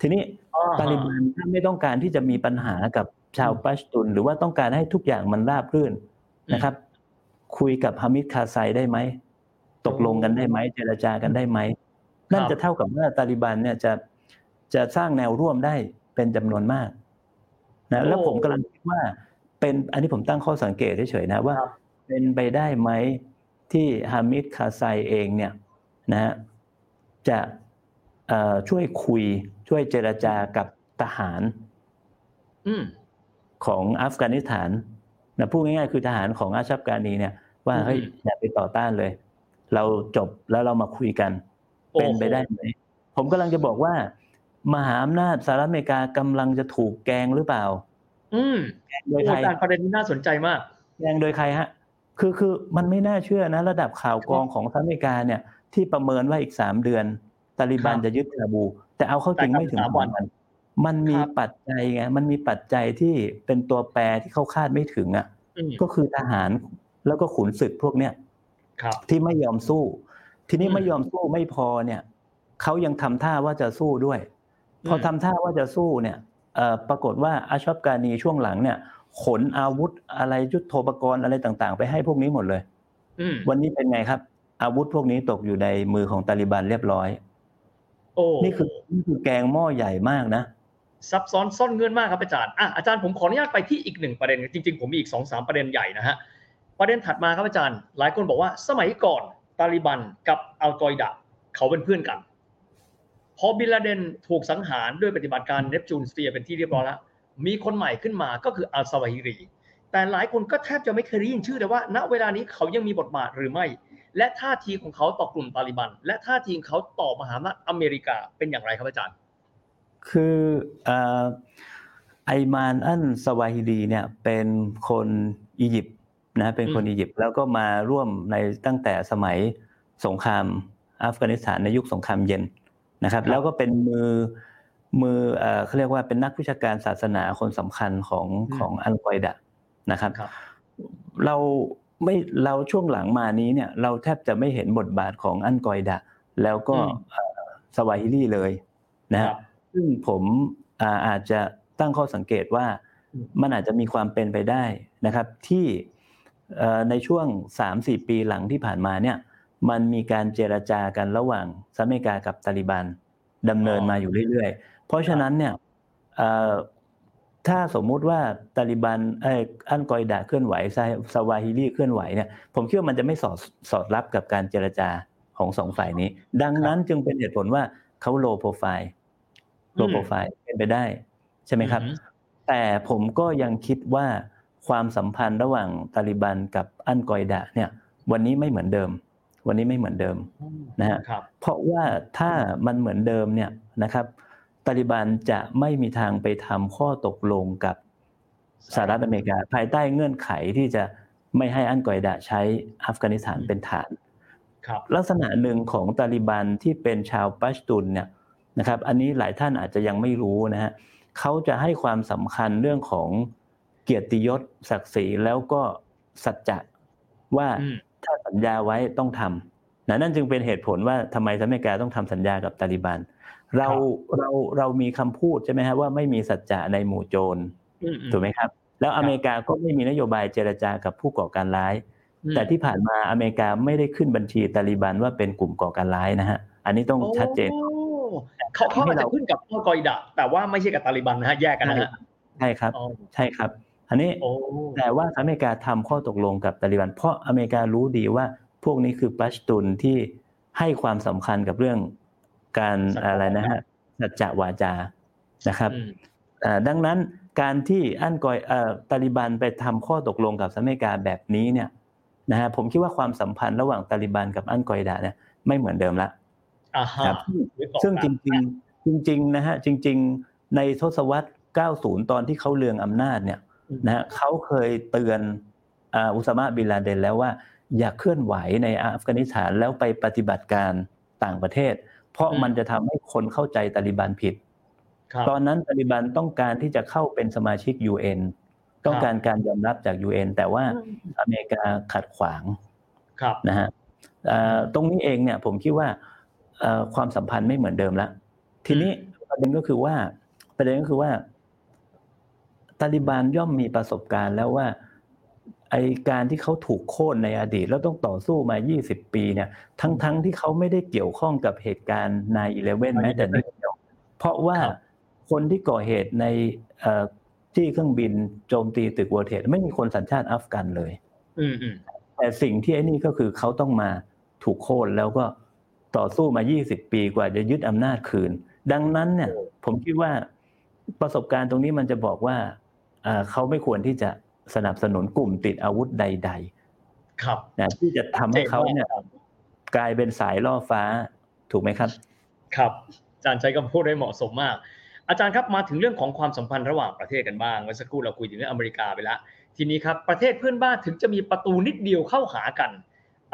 ทีนี้อ่ฮะตาลิบันถ้าไม่ต้องการที่จะมีปัญหากับชาวปัชตุน หรือว่าต้องการให้ทุกอย่างมันราบรื่นนะครับ คุยกับฮามิดคาไซได้ไหมตกลงกันได้ไหมเจรจากันได้ไหมนั่นจะเท่ากับว่าตาลิบันเนี่ยจะจะสร้างแนวร่วมได้เป็นจำนวนมากนะแล้วผมกำลังคิดว่าเป็นอันนี้ผมตั้งข้อสังเกตเฉยๆนะว่าครับเป็นไปได้ไหมที่ฮามิดคาไซเองเนี่ยนะฮะจะเอ่อช่วยคุยช่วยเจรจากับทหารอืมของอัฟกานิสถานนะพูดง่ายๆคือทหารของอาชับกานีเนี่ย ว่าอืมเฮ้ยอย่าไปต่อต้านเลย เราจบแล้วเรามาคุยกันโอ้โหเป็นไปได้ไหมผมกำลังจะบอกว่า มหาอำนาจสหรัฐอเมริกากำลังจะถูกแกงหรือเปล่า อืมแกงโดยโอ้ใครอาจารย์ประเด็นนี้น่าสนใจมาก แกงโดยใครฮะ คือคือมันไม่น่าเชื่อนะ ระดับข่าวกรองของสหรัฐอเมริกาเนี่ย ที่ประเมินว่าอีกสามเดือนตาลิบันครับจะยึดคาบู แต่เอาเข้าจริงแต่ไม่ถึงสามวันมันมันมีครับปัจจัยไง มันมีปัจจัยที่เป็นตัวแปรที่เขาคาดไม่ถึงอะอืมก็คือทหาร แล้วก็ขุนศึกพวกเนี้ยครับที่ไม่ยอมสู้ ทีนี้อืมไม่ยอมสู้ไม่พอเนี่ยเขายังทำท่าว่าจะสู้ด้วยพออืมทำท่าว่าจะสู้เนี่ยเอ่อปรากฏว่าอาชอบกานีช่วงหลังเนี่ย ขนอาวุธอะไรยุทโธปกรณ์อะไรต่าง ๆ ไปให้พวกนี้หมดเลยอืมวันนี้เป็นไงครับ อาวุธพวกนี้ตกอยู่ในมือของตาลิบันเรียบร้อยโอ้นี่คือนี่คือแกงหม้อใหญ่มากนะซับซ้อนซ่อนเงื่อนมากครับอาจารย์อะอาจารย์ผมขออนุญาตไปที่อีกหนึ่งประเด็นจริงๆผมมีอีกสองสามประเด็นใหญ่นะฮะ ประเด็นถัดมาครับอาจารย์ หลายคนบอกว่าสมัยก่อนตาลีบันกับอัลกออิดะเขาเป็นเพื่อนกัน พอบินลาเดนถูกสังหารด้วยปฏิบัติการ Neptune Spear เป็นที่เรียบร้อยแล้ว มีคนใหม่ขึ้นมาก็คืออัลซาวาฮิรี แต่หลายคนก็แทบจะไม่เคยได้ยินชื่อเลยว่า ณเวลานี้เขายังมีบทบาทหรือไม่ และท่าทีของเขาต่อกลุ่มตาลีบัน และท่าทีของเขาต่อมหาอำนาจอเมริกาเป็นอย่างไรครับอาจารย์ คืออไอมานอันสวาฮิดีเนี่ยเป็นคนอียิปต์ นะเป็นคนอืมอียิปต์แล้วก็มาร่วมในตั้งแต่สมัยสงครามอัฟกานิสถานในยุคสงครามเย็นนะครับ แล้วก็เป็นมือมือเอ่อเขาเรียกว่าเป็นนักวิชาการศาสนาคนสำคัญของอืมของอัลกออิดะนะครับครับ เราไม่เราช่วงหลังมานี้เนี่ย เราแทบจะไม่เห็นบทบาทของอันกออิดะ แล้วก็อืมเอ่อสวาฮิลีเลยนะคครัรับบซึ่งผมอ่าอาจจะตั้งข้อสังเกตว่าอืมมันอาจจะมีความเป็นไปได้นะครับ ที่เอ่อ ในช่วง 3-4 ปีหลังที่ผ่านมาเนี่ยมันมีการเจรจากันระหว่างสหรัฐอเมริกากับตาลีบันดำเนินมาอยู่เรื่อยๆ เพราะฉะนั้นเนี่ยเอ่อถ้าสมมุติว่าตาลีบันเอยอัลกออิดะเคลื่อนไหวซาซาวาฮิรีเคลื่อนไหวเนี่ยผมคิดว่ามันจะไม่สอดสอดรับกับการเจรจาของสองฝ่ายนี้ ดังนั้นจึงเป็นเหตุผลว่าเขาโลโปรไฟล์โลโปรไฟล์เป็นไปได้ ใช่ไหมครับอืมแต่ผมก็ยังคิดว่า ความสัมพันธ์ระหว่างตาลิบันกับอันกออิดะเนี่ยวันนี้ไม่เหมือนเดิม วันนี้ไม่เหมือนเดิมนะฮะครับเพราะว่าถ้ามันเหมือนเดิมเนี่ยนะครับตาลิบันจะไม่มีทางไปทำข้อตกลงกับสหรัฐอเมริกา ภายใต้เงื่อนไขที่จะไม่ให้อันกออิดะใช้อัฟกานิสถานเป็นฐานครับลักษณะหนึ่งของตาลิบันที่เป็นชาวปัชตุนเนี่ยนะครับ อันนี้หลายท่านอาจจะยังไม่รู้นะฮะเขาจะให้ความสำคัญเรื่องของ เกียรติยศศักดิ์ศรีแล้วก็สัจจะว่าอืมถ้าสัญญาไว้ต้องทำนะนั่นจึงเป็นเหตุผลว่าทำไมสหรัฐอเมริกาต้องทำสัญญากับตาลิบันเราเราเรามีคำพูดใช่ไหมฮะว่าไม่มีสัจจะในหมู่โจรอืมอืมถูกไหมครับ แล้วอเมริกาก็ไม่มีนโยบายเจรจากับผู้ก่อการร้าย แต่ที่ผ่านมาอเมริกาไม่ได้ขึ้นบัญชีตาลิบันว่าเป็นกลุ่มก่อการร้ายนะฮะอันนี้ต้องโอ้ชัดเจนเขาเขาอาจให้จะเราขึ้นกับอัลกออิดะแต่ว่าไม่ใช่กับตาลิบันนะฮะแยกกันนะฮะใช่ครับอ๋อใช่ครับ อันนี้โอ้แต่ว่าอเมริกาทำข้อตกลงกับตาลิบัน เพราะอเมริการู้ดีว่าพวกนี้คือปัชตุนที่ให้ความสำคัญกับเรื่องการอะไรนะฮะสัจจะวาจานะครับอืมอ่าดังนั้นการที่อันกอยเอ่อตาลิบันไปทำข้อตกลงกับสหรัฐอเมริกาแบบนี้เนี่ยนะฮะผมคิดว่าความสัมพันธ์ระหว่างตาลิบันกับอันกอยดะเนี่ยไม่เหมือนเดิมละอ่าฮะครับนึกออกซึ่งละจริง ๆ จริง ๆ นะฮะจริง ๆ ในทศวรรษ 90 ตอนที่เขาเลืองอำนาจเนี่ย นะฮะเขาเคยเตือนอ่าอุสามะบินลาเดนแล้วว่า อย่าเคลื่อนไหวในอัฟกานิสถานแล้วไปปฏิบัติการต่างประเทศ เพราะมันจะทำให้คนเข้าใจตาลิบันผิดครับตอนนั้นตาลิบันต้องการที่จะเข้าเป็นสมาชิก UN ต้องการการยอมรับจาก UN แต่ว่าอเมริกาขัดขวางครับนะฮะเอ่อตรงนี้เองเนี่ยผมคิดว่าเอ่อความสัมพันธ์ไม่เหมือนเดิมแล้วทีนี้ประเด็นก็คือว่าประเด็นก็คือว่า ตาลิบันย่อมมีประสบการณ์แล้วว่าไอการที่เขาถูกโค่นในอดีต แล้วต้องต่อสู้มา 20 ปีเนี่ย ทั้งๆที่เขาไม่ได้เกี่ยวข้องกับเหตุการณ์ใน11แม้แต่นิดเดียวเพราะว่าครับคนที่ก่อเหตุในเอ่อที่เครื่องบินโจมตีตึกวอร์เทดไม่มีคนสัญชาติอัฟกันเลยอืมอืมแต่สิ่งที่ไอ้นี่ก็คือเขาต้องมาถูกโค่นแล้วก็ต่อสู้มา 20 ปีกว่าจะยึดอำนาจคืน ดังนั้นเนี่ย ผมคิดว่าประสบการณ์ตรงนี้มันจะบอกว่า เอ่อเขาไม่ควรที่จะสนับสนุนกลุ่มติดอาวุธใดครับๆนะที่จะทำให้เขาเนี่ยกลายเป็นสายล่อฟ้าถูกไหมครับ ครับ อาจารย์ใช้คำพูดได้เหมาะสมมาก อาจารย์ครับมาถึงเรื่องของความสัมพันธ์ระหว่างประเทศกันบ้างเมื่อสักครู่เราคุยถึงเรื่องอเมริกาไปแล้วทีนี้ครับประเทศเพื่อนบ้านถึงจะมีประตูนิดเดียวเข้าหากัน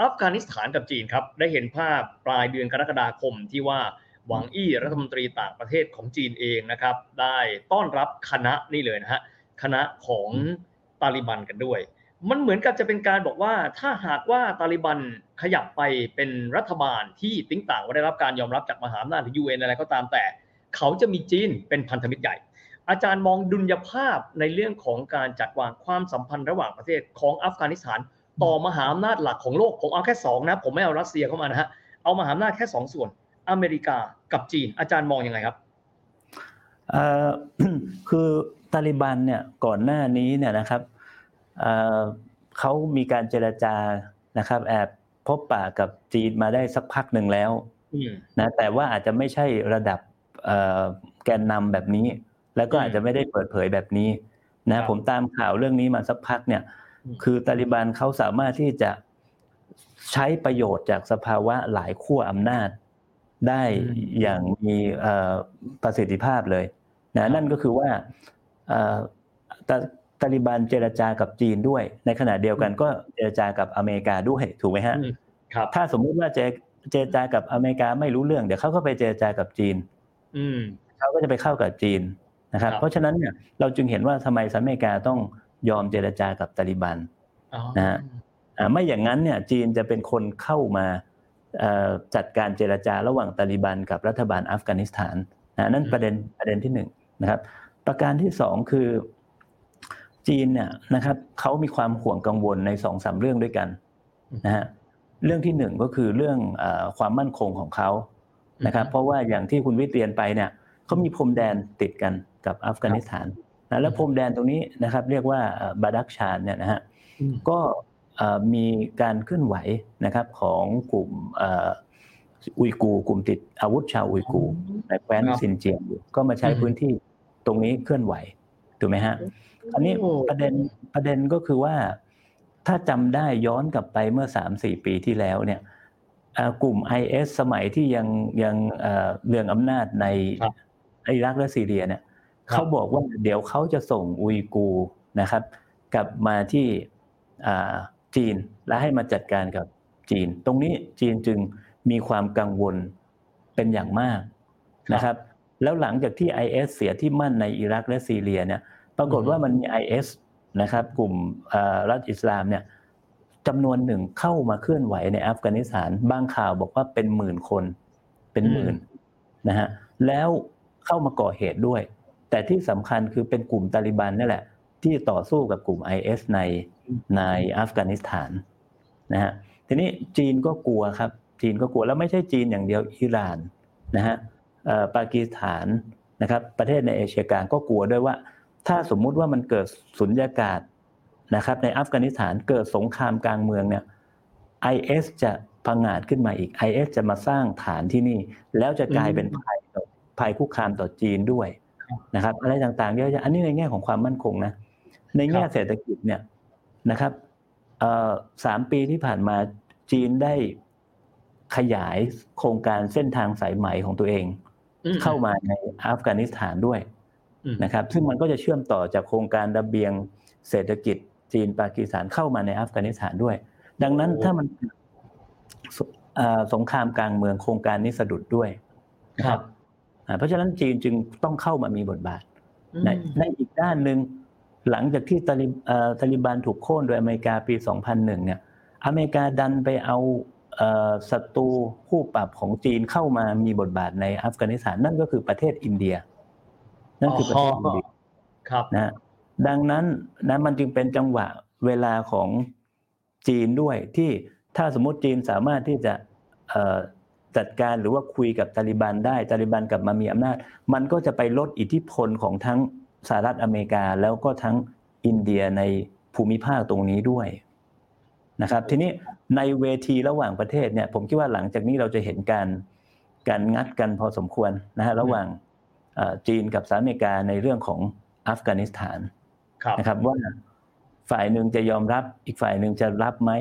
อัฟกานิสถานกับจีนครับ ได้เห็นภาพปลายเดือนกรกฎาคมที่ว่าหวังอี้รัฐมนตรีต่างประเทศของจีนเองนะครับ ได้ต้อนรับคณะนี่เลยนะฮะ คณะของตาลิบันกันด้วย มันเหมือนกับจะเป็นการบอกว่าถ้าหากว่าตาลิบันขยับไปเป็นรัฐบาลที่ติ้งต่างว่าได้รับการยอมรับจากมหาอำนาจหรือยูเอ็นอะไรก็ตามแต่ เขาจะมีจีนเป็นพันธมิตรใหญ่ อาจารย์มองดุลยภาพในเรื่องของการจัดวางความสัมพันธ์ระหว่างประเทศของอัฟกานิสถานต่อมหาอำนาจหลักของโลกผมเอาแค่สองนะผมไม่เอารัสเซียเข้ามานะฮะเอามหาอำนาจแค่สองส่วน อเมริกากับจีน อาจารย์มองยังไงครับเอ่อคือ ตาลิบันเนี่ยก่อนหน้านี้เนี่ยนะครับเอ่อเขามีการเจรจานะครับ แอบพบปะกับจีนมาได้สักพักหนึ่งแล้วอืมนะแต่ว่าอาจจะไม่ใช่ระดับเอ่อแกนนำแบบนี้ แล้วก็อาจจะไม่ได้เปิดเผยแบบนี้ครันะบผมตามข่าวเรื่องนี้มาสักพักเนี่ยอืมคือตาลิบันเขาสามารถที่จะใช้ประโยชน์จากสภาวะหลายขั้วอำนาจ ได้อย่างมีเอ่อประสิทธิภาพเลยนะนั่นก็คือว่าเอ่อ ตาตาลิบันเจรจากับจีนด้วย ในขณะเดียวกันก็เจรจากับอเมริกาด้วยถูกไหมฮะอืมครับ ถ้าสมมุติว่าเจเจรจากับอเมริกาไม่รู้เรื่องเดี๋ยวเขาก็ไปเจรจากับจีน อืมเขาก็จะไปเข้ากับจีนนะครับครับ เพราะฉะนั้นเนี่ยเราจึงเห็นว่าทำไมสหรัฐอเมริกาต้องยอมเจรจากับตาลิบันอ๋อนะฮะอ่าไม่อย่างนั้นเนี่ยจีนจะเป็นคนเข้ามาเอ่อจัดการเจรจาระหว่างตาลิบันกับรัฐบาลอัฟกานิสถานนะนั่นประเด็นประเด็นที่หนึ่งนะครับ ประการที่สองคือจีนเนี่ยนะครับเขามีความห่วงกังวลในสองสามเรื่องด้วยกันนะฮะเรื่องที่หนึ่งก็คือเรื่องเออความมั่นคงของเขานะครับ เพราะว่าอย่างที่คุณวิทย์เรียนไปเนี่ยเขามีพรมแดนติดกันกับอัฟกานิสถานนะแล้วพรมแดนตรงนี้นะครับ เรียกว่าเอ่อบาดักชานเนี่ยนะฮะอืมก็เอ่อมีการเคลื่อนไหวนะครับของกลุ่มเอ่ออุยกูร์กลุ่มติดอาวุธชาวอุยกูร์ในแคว้นครับซินเจียงอยู่ก็มาใช้อืมพื้นที่ ตรงนี้เคลื่อนไหวถูกไหมฮะอันนี้โอ้ประเด็นประเด็นก็คือว่า ถ้าจำได้ย้อนกลับไปเมื่อสามสี่ปีที่แล้วเนี่ยเอ่อกลุ่ม IS สมัยที่ยังยังเอ่อเรื่องอำนาจในครับอิรักและซีเรียเนี่ยครับเขาบอกว่าเดี๋ยวเขาจะส่งอุยกูร์นะครับ กลับมาที่อ่าจีนและให้มาจัดการกับจีน ตรงนี้จีนจึงมีความกังวลเป็นอย่างมากนะครับ แล้วหลังจากที่ IS เสียที่มั่นในอิรักและซีเรียเนี่ยปรากฏว่ามันมี IS นะครับกลุ่มเอ่อรัฐอิสลามเนี่ยจำนวนหนึ่งเข้ามาเคลื่อนไหวในอัฟกานิสถานบางข่าวบอกว่าเป็นหมื่นคนเป็นหมื่นนะฮะแล้วเข้ามาก่อเหตุด้วย แต่ที่สำคัญคือเป็นกลุ่มตาลิบันนี่แหละ ที่ต่อสู้กับกลุ่ม IS ในในอัฟกานิสถานนะฮะทีนี้จีนก็กลัวครับ จีนก็กลัวแล้วไม่ใช่จีนอย่างเดียวอิหร่านนะฮะเอ่อ ปากีสถานนะครับประเทศในเอเชียกลางก็กลัวด้วยว่า ถ้าสมมุติว่ามันเกิดสุญญากาศนะครับในอัฟกานิสถานเกิดสงครามกลางเมืองเนี่ย IS จะพังงาดขึ้นมาอีก IS จะมาสร้างฐานที่นี่ แล้วจะกลายเป็นภัยต่อภัยคุกคามต่อจีนด้วยนะครับ อะไรต่างๆเยอะแยะอันนี้ในแง่ของความมั่นคงนะ ในแง่เศรษฐกิจเนี่ยนะครับเอ่อสามปีที่ผ่านมาจีนได้ขยายโครงการเส้นทางสายไหมของตัวเองอืม เข้ามาในอัฟกานิสถานด้วยอืมนะครับ ซึ่งมันก็จะเชื่อมต่อจากโครงการระเบียงเศรษฐกิจจีนปากีสถานเข้ามาในอัฟกานิสถานด้วย ดังนั้นโอ้ถ้ามันสเอ่อสงครามกลางเมืองโครงการนี้สะดุดด้วยครับอ่าเพราะฉะนั้นจีนจึงต้องเข้ามามีบทบาทอืมในในอีกด้านหนึ่งหลังจากที่ตาลิเอ่อตาลิบันถูกโค่นโดยอเมริกาปี 2001 เนี่ย อเมริกาดันไปเอาเอ่อ ศัตรูคู่ปรับของจีนเข้ามามีบทบาทในอัฟกานิสถานนั่นก็คือประเทศอินเดีย นั่นคือประเทศอินเดียครับนะฮะดังนั้นนะมันจึงเป็นจังหวะเวลาของจีนด้วยที่ถ้าสมมติจีนสามารถที่จะเอ่อจัดการหรือว่าคุยกับตาลิบันได้ตาลิบันกลับมามีอำนาจ มันก็จะไปลดอิทธิพลของทั้งสหรัฐอเมริกา แล้วก็ทั้งอินเดียในภูมิภาคตรงนี้ด้วยนะครับ ทีนี้ ในเวทีระหว่างประเทศเนี่ยผมคิดว่าหลังจากนี้เราจะเห็นการการงัดกันพอสมควรนะฮะระหว่างเอ่อจีนกับสหรัฐอเมริกาในเรื่องของอัฟกานิสถานครับนะครับว่าฝ่ายหนึ่งจะยอมรับอีกฝ่ายหนึ่งจะรับไหม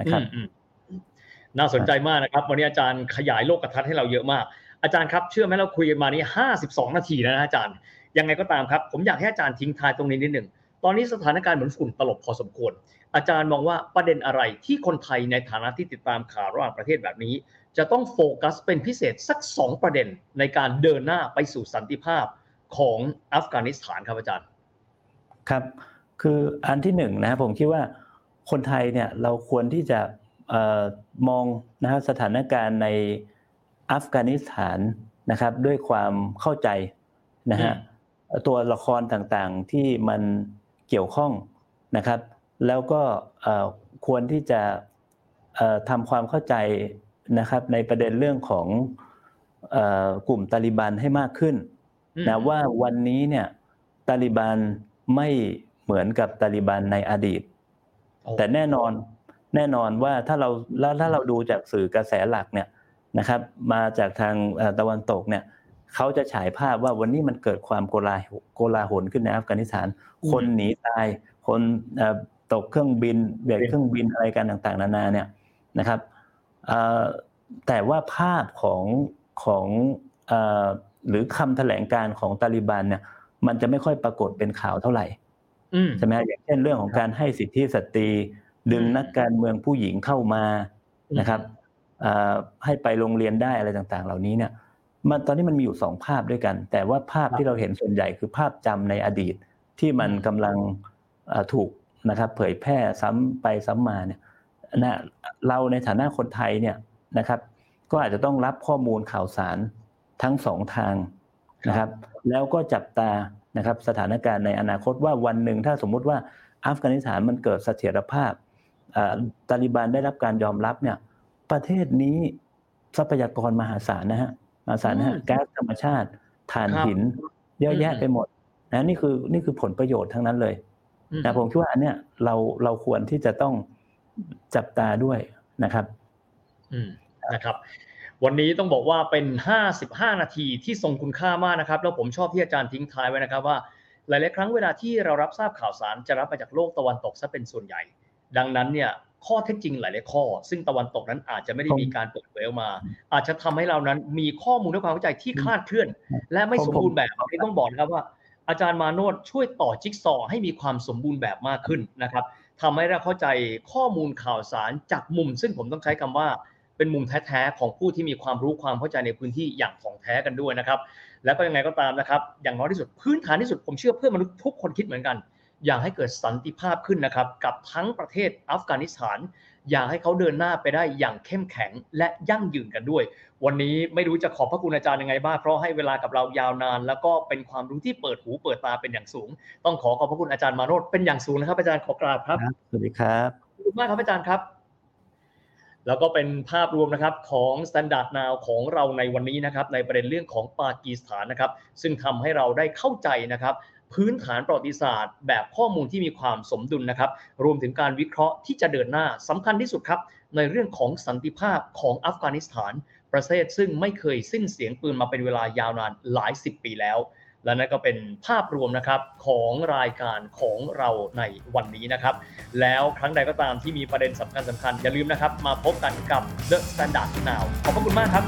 นะครับอืมอืมน่าสนใจมากนะครับ วันนี้อาจารย์ขยายโลกทัศน์ให้เราเยอะมาก อาจารย์ครับเชื่อไหมเราคุยกันมานี่ห้าสิบสองนาทีแล้วนะอาจารย์ ยังไงก็ตามครับ ผมอยากให้อาจารย์ทิ้งท้ายตรงนี้นิดหนึ่งตอนนี้สถานการณ์เหมือนฝุ่นตลบพอสมควร อาจารย์มองว่าประเด็นอะไรที่คนไทยในฐานะที่ติดตามข่าวระหว่างประเทศแบบนี้ จะต้องโฟกัสเป็นพิเศษสักสองประเด็นในการเดินหน้าไปสู่สันติภาพของอัฟกานิสถานครับอาจารย์ ครับ คืออันที่หนึ่งนะผมคิดว่าคนไทยเนี่ยเราควรที่จะเอ่อมองนะฮะสถานการณ์ในอัฟกานิสถานนะครับด้วยความเข้าใจนะฮะตัวละครต่างๆที่มันเกี่ยวข้องนะครับ แล้วก็เอ่อควรที่จะเอ่อทำความเข้าใจนะครับในประเด็นเรื่องของเอ่อกลุ่มตาลิบันให้มากขึ้นอืมนะว่าวันนี้เนี่ยตาลิบันไม่เหมือนกับตาลิบันในอดีตโอ้แต่แน่นอนแน่นอนว่าถ้าเราแล้วถ้าเราดูจากสื่อกระแสหลักเนี่ยนะครับ มาจากทางเอ่อตะวันตกเนี่ยเขาจะฉายภาพว่าวันนี้มันเกิดความโกลาหโกลาหลขึ้นในอัฟกานิสถาน คนหนีตาย คนเอ่อ ตกเครื่องบินเบียดเครื่องบินอะไรกันต่างๆ นานาเนี่ยนะครับเอ่อแต่ว่าภาพของของเอ่อหรือคำแถลงการของตาลิบันเนี่ยมันจะไม่ค่อยปรากฏเป็นข่าวเท่าไหร่อืมใช่ไหมฮะอย่างเช่นเรื่องของการให้สิทธิสตรีดึงอืมนักการเมืองผู้หญิงเข้ามานะครับเอ่อให้ไปโรงเรียนได้อะไรต่างๆ เหล่านี้เนี่ย มันตอนนี้มันมีอยู่สองภาพด้วยกัน แต่ว่าภาพที่เราเห็นส่วนใหญ่คือภาพจำในอดีตที่มันกำลังเอ่อถูก นะครับเผยแพร่ซ้ำไปซ้ำมาเนี่ยนะเราในฐานะคนไทยเนี่ยนะครับ ก็อาจจะต้องรับข้อมูลข่าวสารทั้งสองทางนะครับ แล้วก็จับตานะครับสถานการณ์ในอนาคตว่าวันหนึ่งถ้าสมมุติว่าอัฟกานิสถานมันเกิดเสถียรภาพอ่าตาลิบันได้รับการยอมรับเนี่ย ประเทศนี้ทรัพยากรมหาศาลนะฮะมหาศาลนะฮะอืมแก๊สธรรมชาติถ่านครับหิน เยอะแยะอืมไปหมดนะนี่คือนี่คือผลประโยชน์ทั้งนั้นเลยอืม นะผมคิดว่าอันเนี้ยเราเราควรที่จะต้องจับตาด้วยนะครับ อืมนะครับ วันนี้ต้องบอกว่าเป็น 55 นาทีที่ทรงคุณค่ามากนะครับ แล้วผมชอบที่อาจารย์ทิ้งท้ายไว้นะครับว่าหลายๆครั้งเวลาที่เรารับทราบข่าวสารจะรับมาจากโลกตะวันตกซะเป็นส่วนใหญ่ ดังนั้นเนี่ยข้อเท็จจริงหลาย ๆ ข้อ ซึ่งตะวันตกนั้นอาจจะไม่ได้มีการเปิดเผยออกมา อาจจะทำให้เรานั้นมีข้อมูลและความเข้าใจที่คลาดเคลื่อน และไม่สมบูรณ์แบบที่ต้องบอกนะครับว่า อาจารย์มาโนดช่วยต่อจิ๊กซอว์ให้มีความสมบูรณ์แบบมากขึ้นนะครับทำให้เราเข้าใจข้อมูลข่าวสารจากมุม ซึ่งผมต้องใช้คำว่าเป็นมุมแท้ๆของผู้ที่มีความรู้ความเข้าใจในพื้นที่อย่างของแท้กันด้วยนะครับ แล้วก็ยังไงก็ตามนะครับ อย่างน้อยที่สุดพื้นฐานที่สุดผมเชื่อเพื่อนมนุษย์ทุกคนคิดเหมือนกัน อยากให้เกิดสันติภาพขึ้นนะครับ กับทั้งประเทศอัฟกานิสถาน อยากให้เขาเดินหน้าไปได้อย่างเข้มแข็งและยั่งยืนกันด้วย วันนี้ไม่รู้จะขอบพระคุณอาจารย์ยังไงบ้างเพราะให้เวลากับเรายาวนาน แล้วก็เป็นความรู้ที่เปิดหูเปิดตาเป็นอย่างสูง ต้องขอขอบพระคุณอาจารย์มาโนดเป็นอย่างสูงนะครับ อาจารย์ขอกราบครับสวัสดีครับขอบคุณมากครับอาจารย์ครับแล้วก็เป็นภาพรวมนะครับของ Standard Now ของเราในวันนี้นะครับในประเด็นเรื่องของปากีสถานนะครับซึ่งทำให้เราได้เข้าใจนะครับ พื้นฐานประวัติศาสตร์ แบบข้อมูลที่มีความสมดุลนะครับ รวมถึงการวิเคราะห์ที่จะเดินหน้าสำคัญที่สุดครับ ในเรื่องของสันติภาพของอัฟกานิสถาน ประเทศซึ่งไม่เคยสิ้นเสียงปืนมาเป็นเวลายาวนานหลายสิบปีแล้ว และนั่นก็เป็นภาพรวมนะครับของรายการของเราในวันนี้นะครับ แล้วครั้งใดก็ตามที่มีประเด็นสำคัญสำคัญอย่าลืมนะครับมาพบกันกับ The Standard Now ขอบพระคุณมากครับ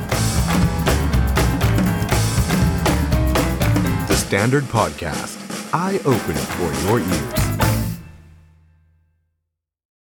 The Standard Podcast, eye opening for your ears.